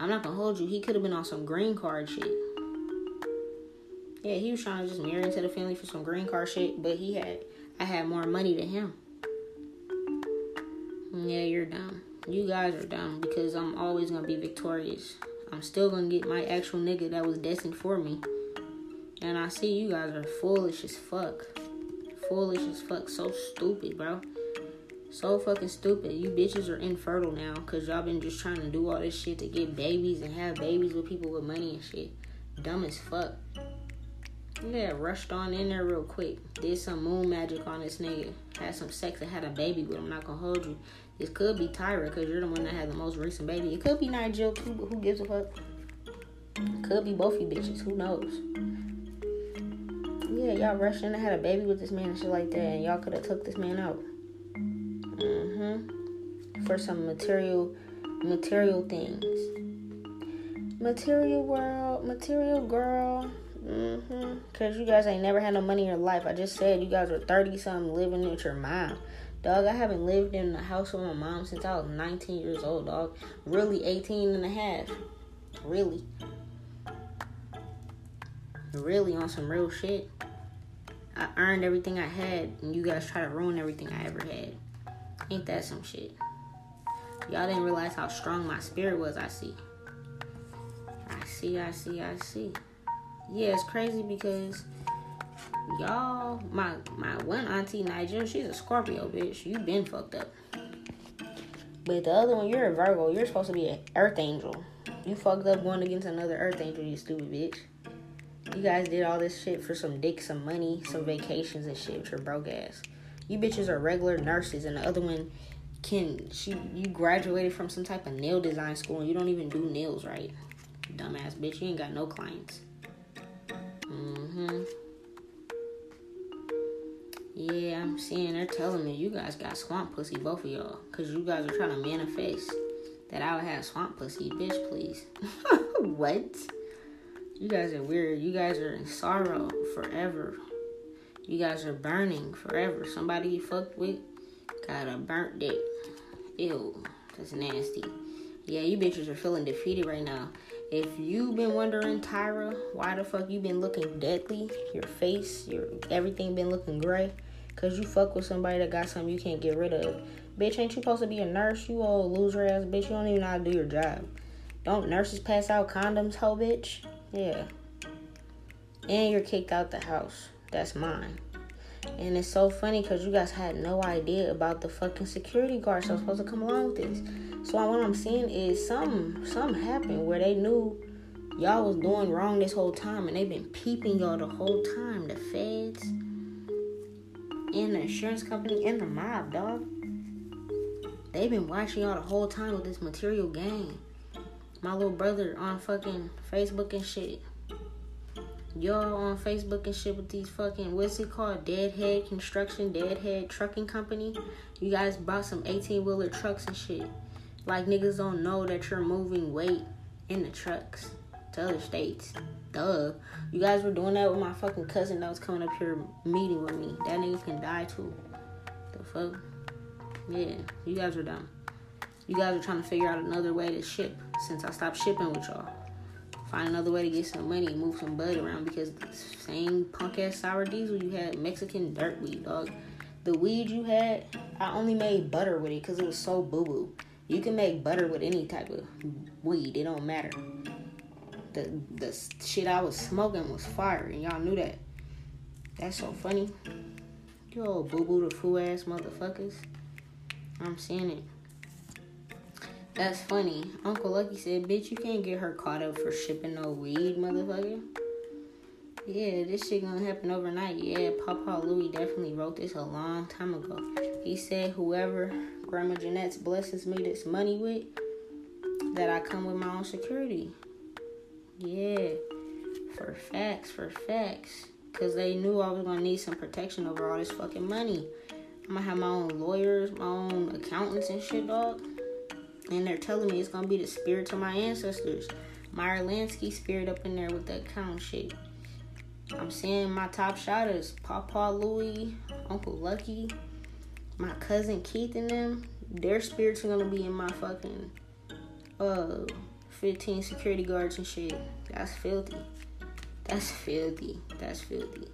I'm not gonna hold you. He could have been on some green card shit. Yeah, he was trying to just marry into the family for some green card shit, but he had I had more money than him. Yeah, you're dumb. You guys are dumb because I'm always gonna be victorious. I'm still gonna get my actual nigga that was destined for me. And I see you guys are foolish as fuck. Foolish as fuck. So stupid, bro. So fucking stupid. You bitches are infertile now because y'all been just trying to do all this shit to get babies and have babies with people with money and shit. Dumb as fuck. Yeah, rushed on in there real quick. Did some moon magic on this nigga. Had some sex and had a baby him. I'm not gonna hold you. This could be Tyra because you're the one that had the most recent baby. It could be Nigel too, but who gives a fuck? Could be both you bitches. Who knows? Yeah, y'all rushed in and had a baby with this man and shit like that, and y'all could have took this man out. Mm-hmm. For some material, material things. Material world, material girl. Mm-hmm. Cause you guys ain't never had no money in your life. I just said you guys are 30 something living with your mom. Dog, I haven't lived in the house with my mom since I was 19 years old, dog. Really 18 and a half. Really. Really on some real shit. I earned everything I had, and you guys try to ruin everything I ever had. Ain't that some shit? Y'all didn't realize how strong my spirit was, I see. I see, I see, I see. Yeah, it's crazy because y'all, my my one auntie Nigel, she's a Scorpio, bitch. You been fucked up. But the other one, you're a Virgo. You're supposed to be an Earth Angel. You fucked up going against another Earth Angel, you stupid bitch. You guys did all this shit for some dick, some money, some vacations and shit with your broke ass. You bitches are regular nurses, and the other one can she you graduated from some type of nail design school and you don't even do nails right. Dumbass bitch, you ain't got no clients. Mm-hmm. Yeah, I'm seeing they're telling me you guys got swamp pussy, both of y'all. Cause you guys are trying to manifest that I would have swamp pussy. Bitch, please. *laughs* what? You guys are weird. You guys are in sorrow forever. You guys are burning forever. Somebody you fucked with got a burnt dick. Ew. That's nasty. Yeah, you bitches are feeling defeated right now. If you've been wondering, Tyra, why the fuck you been looking deadly? Your face, your everything been looking gray. Cause you fuck with somebody that got something you can't get rid of. Bitch, ain't you supposed to be a nurse? You old loser ass bitch. You don't even know how to do your job. Don't nurses pass out condoms, hoe bitch? Yeah. And you're kicked out the house. That's mine. And it's so funny because you guys had no idea about the fucking security guards that was supposed to come along with this. So what I'm seeing is some some happened where they knew y'all was doing wrong this whole time and they've been peeping y'all the whole time. The feds and the insurance company and the mob, dog. They've been watching y'all the whole time with this material game. My little brother on fucking Facebook and shit. Y'all on Facebook and shit with these fucking what's it called? Deadhead Construction, Deadhead Trucking Company. You guys bought some 18 wheeler trucks and shit. Like niggas don't know that you're moving weight in the trucks to other states. Duh. You guys were doing that with my fucking cousin that was coming up here meeting with me. That nigga can die too. The fuck? Yeah, you guys are dumb. You guys are trying to figure out another way to ship since I stopped shipping with y'all. Find another way to get some money, and move some bud around because the same punk ass sour diesel you had, Mexican dirt weed, dog. The weed you had, I only made butter with it because it was so boo boo. You can make butter with any type of weed, it don't matter the the shit I was smoking was fire, and y'all knew that. That's so funny. You old boo boo the fool ass motherfuckers. I'm seeing it. That's funny. Uncle Lucky said, bitch, you can't get her caught up for shipping no weed, motherfucker. Yeah, this shit gonna happen overnight. Yeah, Papa Louie definitely wrote this a long time ago. He said, whoever Grandma Jeanette's blesses me this money with, that I come with my own security. Yeah, for facts, for facts. Cause they knew I was gonna need some protection over all this fucking money. I'm gonna have my own lawyers, my own accountants and shit, dog. And they're telling me it's gonna be the spirits of my ancestors. Meyer Lansky spirit up in there with that account shit. I'm seeing my top shotters, Papa Louie, Uncle Lucky, my cousin Keith and them. Their spirits are gonna be in my fucking uh 15 security guards and shit. That's filthy. That's filthy. That's filthy.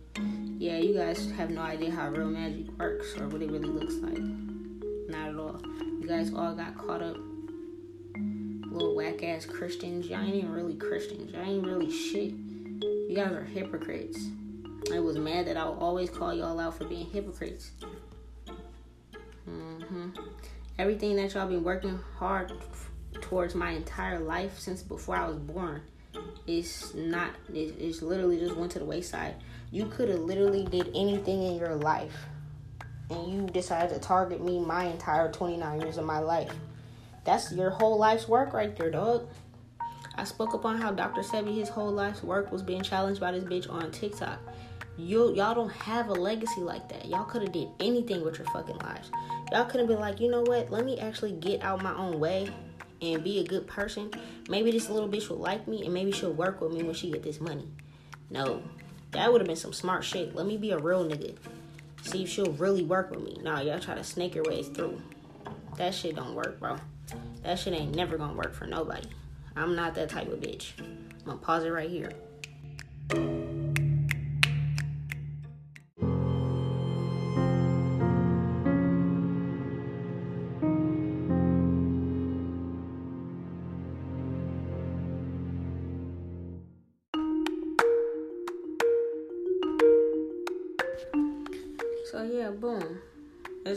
Yeah, you guys have no idea how real magic works or what it really looks like. Not at all. You guys all got caught up. Little whack ass Christians. Y'all ain't even really Christians. Y'all ain't really shit. You guys are hypocrites. I was mad that I would always call y'all out for being hypocrites. Mm-hmm. Everything that y'all been working hard towards my entire life since before I was born it's not it's literally just went to the wayside you could have literally did anything in your life and you decided to target me my entire 29 years of my life that's your whole life's work right there dog i spoke upon how dr sebi his whole life's work was being challenged by this bitch on tiktok you y'all don't have a legacy like that y'all could have did anything with your fucking lives y'all could have been like you know what let me actually get out my own way and be a good person, maybe this little bitch will like me and maybe she'll work with me when she get this money. No, that would have been some smart shit. Let me be a real nigga. See if she'll really work with me. Nah, y'all try to snake your ways through. That shit don't work, bro. That shit ain't never gonna work for nobody. I'm not that type of bitch. I'm gonna pause it right here.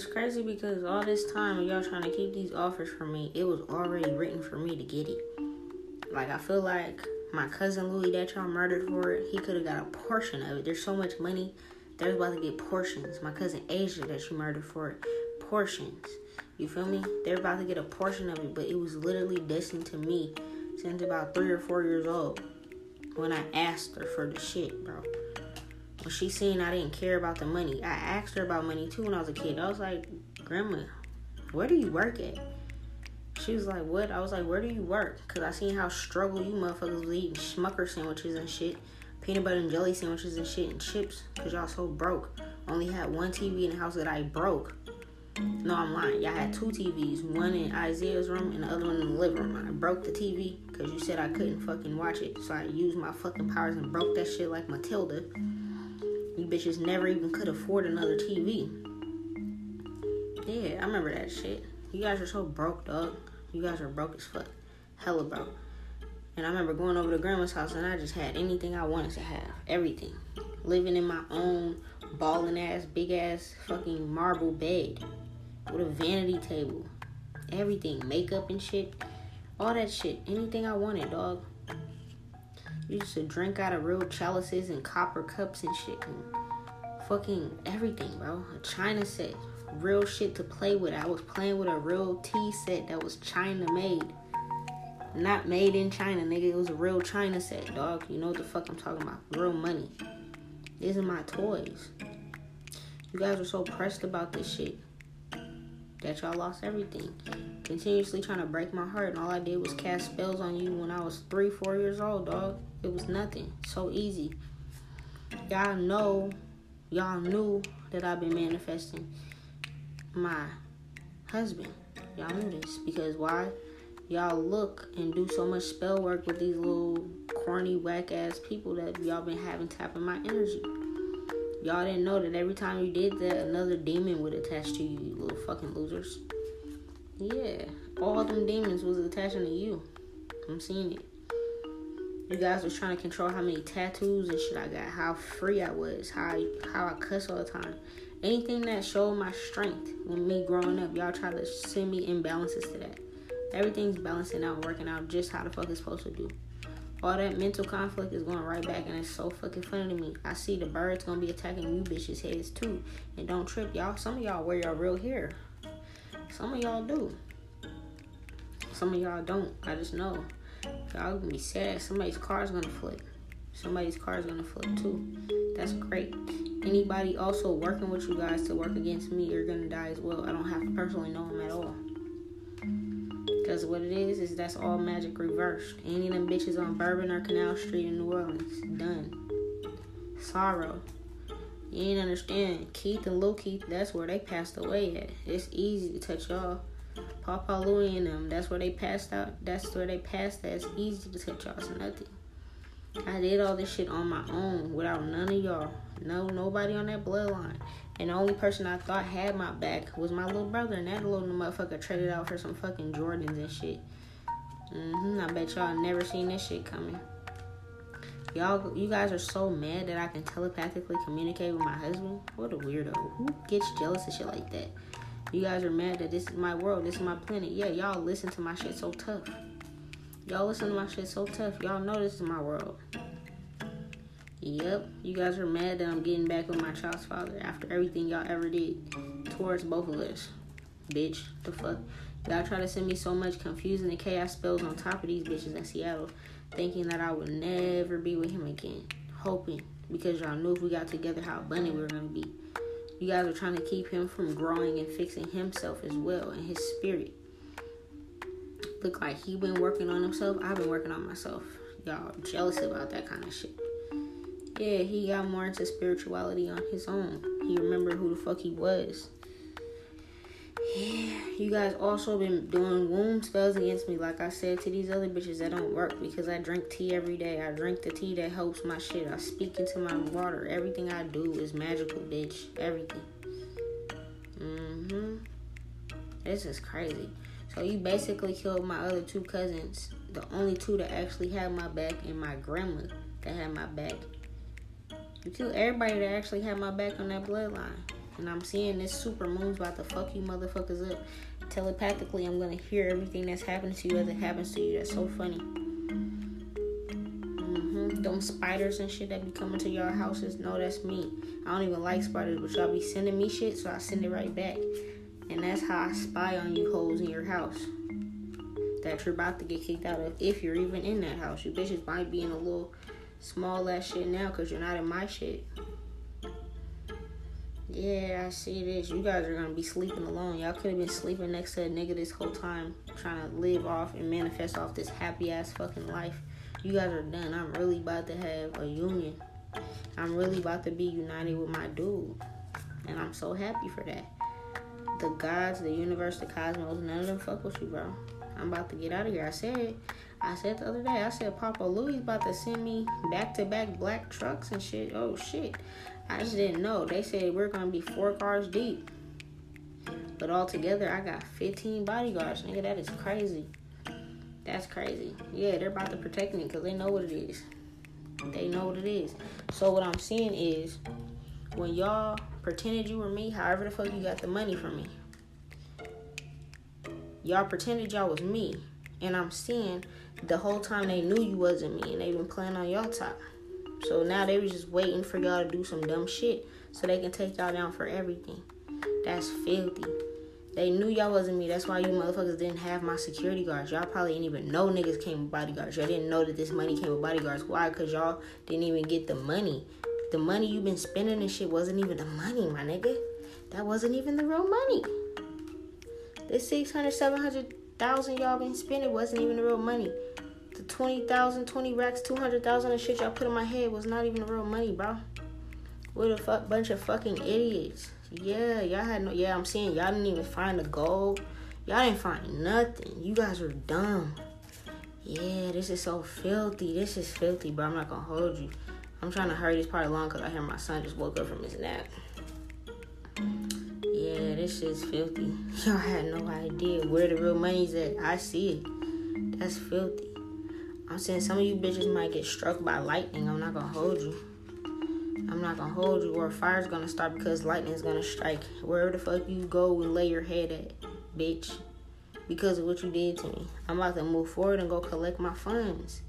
It's crazy because all this time y'all trying to keep these offers from me, it was already written for me to get it. Like I feel like my cousin Louis that y'all murdered for it, he could have got a portion of it. There's so much money, they're about to get portions. My cousin Asia that you murdered for it, portions. You feel me? They're about to get a portion of it, but it was literally destined to me since about three or four years old when I asked her for the shit, bro she seen I didn't care about the money, I asked her about money too when I was a kid. I was like, Grandma, where do you work at? She was like, What? I was like, Where do you work? Because I seen how struggle you motherfuckers was eating Smucker sandwiches and shit, peanut butter and jelly sandwiches and shit, and chips because y'all so broke. Only had one TV in the house that I broke. No, I'm lying. Y'all had two TVs, one in Isaiah's room and the other one in the living room. I broke the TV because you said I couldn't fucking watch it. So I used my fucking powers and broke that shit like Matilda. You bitches never even could afford another TV. Yeah, I remember that shit. You guys are so broke, dog. You guys are broke as fuck. Hella broke. And I remember going over to grandma's house and I just had anything I wanted to have. Everything. Living in my own balling ass, big ass fucking marble bed. With a vanity table. Everything. Makeup and shit. All that shit. Anything I wanted, dog. You used to drink out of real chalices and copper cups and shit. And fucking everything, bro. A China set. Real shit to play with. I was playing with a real tea set that was China made. Not made in China, nigga. It was a real China set, dog. You know what the fuck I'm talking about. Real money. These are my toys. You guys are so pressed about this shit that y'all lost everything. Continuously trying to break my heart, and all I did was cast spells on you when I was three, four years old, dog. It was nothing. So easy. Y'all know, y'all knew that I've been manifesting my husband. Y'all knew this because why? Y'all look and do so much spell work with these little corny, whack ass people that y'all been having tapping my energy. Y'all didn't know that every time you did that, another demon would attach to you, you little fucking losers. Yeah, all them demons was attaching to you. I'm seeing it. You guys was trying to control how many tattoos and shit I got, how free I was, how I, how I cuss all the time. Anything that showed my strength when me growing up, y'all try to send me imbalances to that. Everything's balancing out, working out just how the fuck it's supposed to do all that mental conflict is going right back and it's so fucking funny to me. I see the birds gonna be attacking you bitches' heads too. And don't trip, y'all. Some of y'all wear your real hair. Some of y'all do. Some of y'all don't. I just know. Y'all gonna be sad. Somebody's car's gonna flip. Somebody's car's gonna flip too. That's great. Anybody also working with you guys to work against me, you're gonna die as well. I don't have to personally know them at all. Because what it is, is that's all magic reversed. Any of them bitches on Bourbon or Canal Street in New Orleans. Done. Sorrow. You ain't understand. Keith and Lil Keith, that's where they passed away at. It's easy to touch y'all. Papa Louie and them, that's where they passed out. That's where they passed at. It's easy to touch y'all. It's nothing. I did all this shit on my own without none of y'all. No, nobody on that bloodline. And the only person I thought had my back was my little brother, and that little motherfucker traded out for some fucking Jordans and shit. Mm-hmm. I bet y'all never seen this shit coming. Y'all, you guys are so mad that I can telepathically communicate with my husband. What a weirdo. Who gets jealous of shit like that? You guys are mad that this is my world, this is my planet. Yeah, y'all listen to my shit so tough. Y'all listen to my shit so tough. Y'all know this is my world. Yep, you guys are mad that I'm getting back with my child's father after everything y'all ever did towards both of us. Bitch, the fuck? Y'all try to send me so much confusing and chaos spells on top of these bitches in Seattle, thinking that I would never be with him again. Hoping, because y'all knew if we got together how abundant we were gonna be. You guys are trying to keep him from growing and fixing himself as well and his spirit. Look like he been working on himself. I've been working on myself. Y'all jealous about that kind of shit yeah, he got more into spirituality on his own. He remembered who the fuck he was. Yeah, you guys also been doing womb spells against me, like I said to these other bitches that don't work because I drink tea every day. I drink the tea that helps my shit. I speak into my water. Everything I do is magical, bitch. Everything. Mm-hmm. This is crazy. So you basically killed my other two cousins, the only two that actually had my back, and my grandma that had my back. You kill everybody that actually had my back on that bloodline. And I'm seeing this super moon's about to fuck you motherfuckers up. Telepathically, I'm gonna hear everything that's happening to you as it happens to you. That's so funny. Mm-hmm. Them spiders and shit that be coming to your houses, no, that's me. I don't even like spiders, but y'all be sending me shit, so I send it right back. And that's how I spy on you hoes in your house. That you're about to get kicked out of if you're even in that house. You bitches might be in a little small ass shit now because you're not in my shit. Yeah, I see this. You guys are gonna be sleeping alone. Y'all could have been sleeping next to a nigga this whole time, trying to live off and manifest off this happy ass fucking life. You guys are done. I'm really about to have a union. I'm really about to be united with my dude. And I'm so happy for that. The gods, the universe, the cosmos, none of them fuck with you, bro. I'm about to get out of here. I said I said the other day, I said Papa Louie's about to send me back to back black trucks and shit. Oh shit. I just didn't know. They said we're gonna be four cars deep. But altogether I got 15 bodyguards, nigga. That is crazy. That's crazy. Yeah, they're about to protect me because they know what it is. They know what it is. So what I'm seeing is when y'all pretended you were me, however the fuck you got the money from me. Y'all pretended y'all was me. And I'm seeing the whole time they knew you wasn't me and they been playing on y'all top. So now they was just waiting for y'all to do some dumb shit so they can take y'all down for everything. That's filthy. They knew y'all wasn't me. That's why you motherfuckers didn't have my security guards. Y'all probably didn't even know niggas came with bodyguards. Y'all didn't know that this money came with bodyguards. Why? Because y'all didn't even get the money. The money you been spending and shit wasn't even the money, my nigga. That wasn't even the real money. This 600, 700,000 y'all been spending wasn't even real money. The 20,000, 20 racks, 200,000 of shit y'all put in my head was not even real money, bro. What a fuck bunch of fucking idiots. Yeah, y'all had no. Yeah, I'm saying y'all didn't even find the gold. Y'all didn't find nothing. You guys are dumb. Yeah, this is so filthy. This is filthy, bro. I'm not gonna hold you. I'm trying to hurry this part along because I hear my son just woke up from his nap. Yeah, this is filthy. *laughs* Y'all had no idea where the real money's at. I see it. That's filthy. I'm saying some of you bitches might get struck by lightning. I'm not gonna hold you. I'm not gonna hold you, or fire's gonna start because lightning's gonna strike. Wherever the fuck you go and lay your head at, bitch. Because of what you did to me. I'm about to move forward and go collect my funds.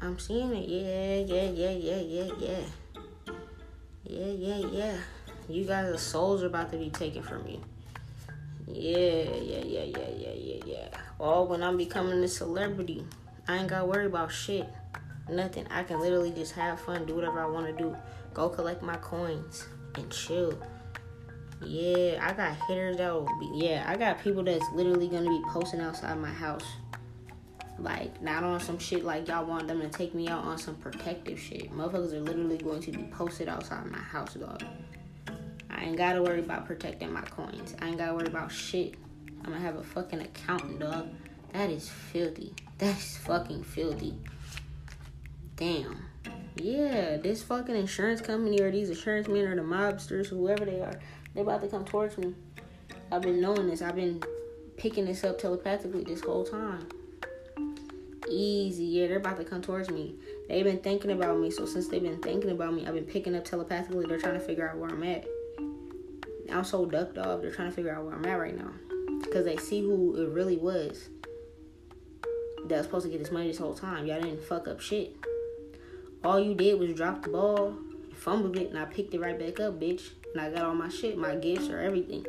I'm seeing it. Yeah, yeah, yeah, yeah, yeah, yeah. Yeah, yeah, yeah. You guys' souls are about to be taken from you. Yeah, yeah, yeah, yeah, yeah, yeah, yeah. All when I'm becoming a celebrity. I ain't gotta worry about shit. Nothing. I can literally just have fun, do whatever I want to do. Go collect my coins and chill. Yeah, I got hitters that will be. Yeah, I got people that's literally gonna be posting outside my house. Like, not on some shit like y'all want them to take me out on some protective shit. Motherfuckers are literally going to be posted outside my house, dog. I ain't gotta worry about protecting my coins. I ain't gotta worry about shit. I'm gonna have a fucking accountant, dog. That is filthy. That's fucking filthy. Damn. Yeah, this fucking insurance company or these insurance men or the mobsters, whoever they are, they about to come towards me. I've been knowing this. I've been picking this up telepathically this whole time. Easy, yeah, they're about to come towards me. They've been thinking about me, so since they've been thinking about me, I've been picking up telepathically. They're trying to figure out where I'm at. I'm so ducked off. They're trying to figure out where I'm at right now because they see who it really was that was supposed to get this money this whole time. Y'all didn't fuck up shit. All you did was drop the ball, fumbled it, and I picked it right back up, bitch. And I got all my shit, my gifts, or everything.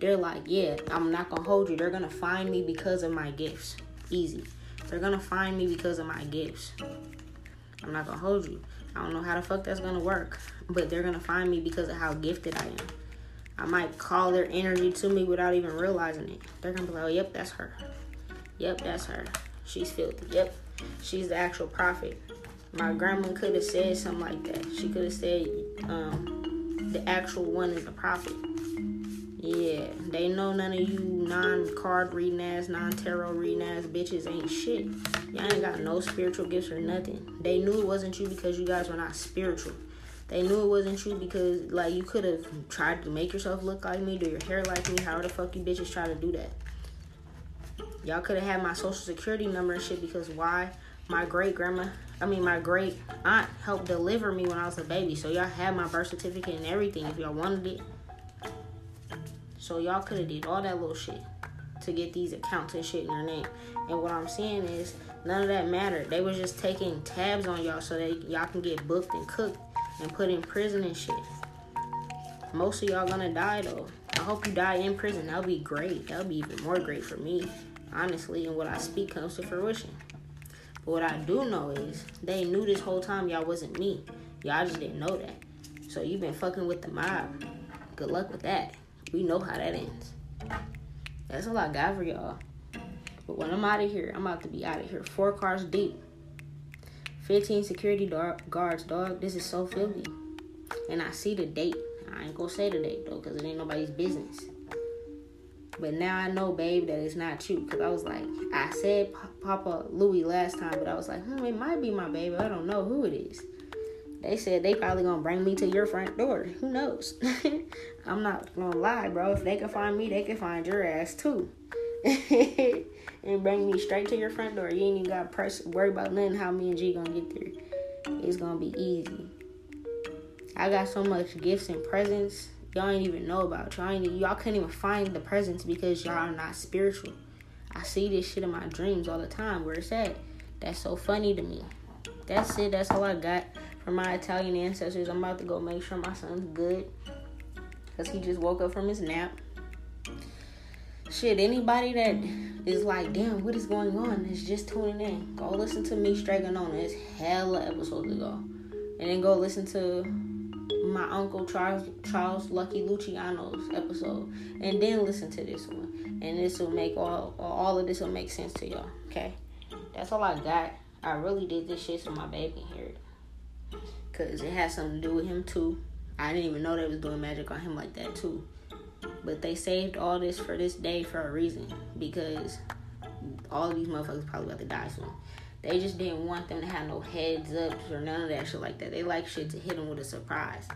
They're like, yeah, I'm not gonna hold you. They're gonna find me because of my gifts. Easy. They're gonna find me because of my gifts. I'm not gonna hold you. I don't know how the fuck that's gonna work, but they're gonna find me because of how gifted I am. I might call their energy to me without even realizing it. They're gonna be like, oh, yep, that's her. Yep, that's her. She's filthy. Yep, she's the actual prophet. My grandma could have said something like that. She could have said, um, the actual one is the prophet. Yeah, they know none of you non-card reading ass, non-tarot reading ass bitches ain't shit. Y'all ain't got no spiritual gifts or nothing. They knew it wasn't you because you guys were not spiritual. They knew it wasn't you because like you could have tried to make yourself look like me, do your hair like me. How the fuck you bitches try to do that? Y'all could have had my social security number and shit because why? My great grandma, I mean my great aunt helped deliver me when I was a baby. So y'all had my birth certificate and everything if y'all wanted it. So y'all could have did all that little shit to get these accounts and shit in their name. And what I'm saying is none of that mattered. They were just taking tabs on y'all so that y'all can get booked and cooked and put in prison and shit. Most of y'all gonna die though. I hope you die in prison. That'll be great. That'll be even more great for me, honestly. And what I speak comes to fruition. But what I do know is they knew this whole time y'all wasn't me. Y'all just didn't know that. So you've been fucking with the mob. Good luck with that. We know how that ends. That's all I got for y'all. But when I'm out of here, I'm about to be out of here. Four cars deep. 15 security guards, dog. This is so filthy. And I see the date. I ain't gonna say the date though, because it ain't nobody's business. But now I know, babe, that it's not you. Because I was like, I said Papa Louis last time, but I was like, hmm, it might be my baby. I don't know who it is. They said they probably gonna bring me to your front door. Who knows? *laughs* I'm not gonna lie, bro. If they can find me, they can find your ass too. *laughs* and bring me straight to your front door. You ain't even gotta press worry about nothing how me and G gonna get there. It's gonna be easy. I got so much gifts and presents y'all ain't even know about. Y'all ain't, y'all couldn't even find the presents because y'all are not spiritual. I see this shit in my dreams all the time. Where it's at. That's so funny to me. That's it. That's all I got from my Italian ancestors. I'm about to go make sure my son's good. Because he just woke up from his nap. Shit, anybody that is like, damn, what is going on? Is just tuning in. Go listen to me Strega Nona. It's hella episodes ago. And then go listen to my uncle Charles Charles Lucky Luciano's episode, and then listen to this one, and this will make all all of this will make sense to y'all. Okay, that's all I got. I really did this shit so my baby hear it, cause it has something to do with him too. I didn't even know they was doing magic on him like that too, but they saved all this for this day for a reason because all these motherfuckers probably about to die soon. They just didn't want them to have no heads ups or none of that shit like that. They like shit to hit them with a surprise.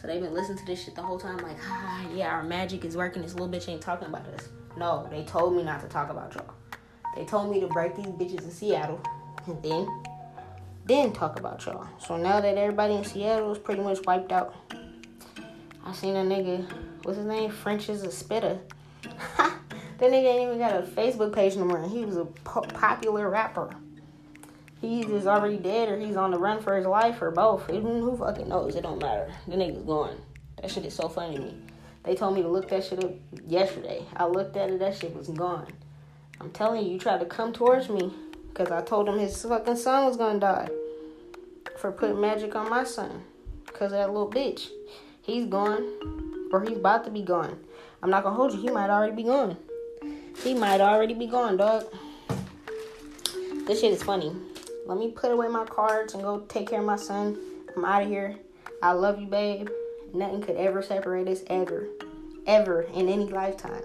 So they've been listening to this shit the whole time, like, ah, yeah, our magic is working. This little bitch ain't talking about us. No, they told me not to talk about y'all. They told me to break these bitches in Seattle and then, then talk about y'all. So now that everybody in Seattle is pretty much wiped out, I seen a nigga, what's his name? French is a spitter. *laughs* that nigga ain't even got a Facebook page no more. He was a po- popular rapper he's is already dead or he's on the run for his life or both. who fucking knows? It don't matter. The nigga's gone. That shit is so funny to me. They told me to look that shit up yesterday. I looked at it. That shit was gone. I'm telling you, you try to come towards me, because I told him his fucking son was gonna die for putting magic on my son because that little bitch. He's gone, or he's about to be gone. I'm not gonna hold you. He might already be gone. He might already be gone, dog. This shit is funny. Let me put away my cards and go take care of my son. I'm out of here. I love you, babe. Nothing could ever separate us ever, ever in any lifetime.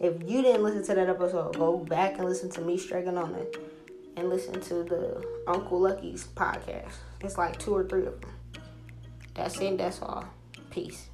If you didn't listen to that episode, go back and listen to me striking on it and listen to the Uncle Lucky's podcast. It's like two or three of them. That's it. That's all. Peace.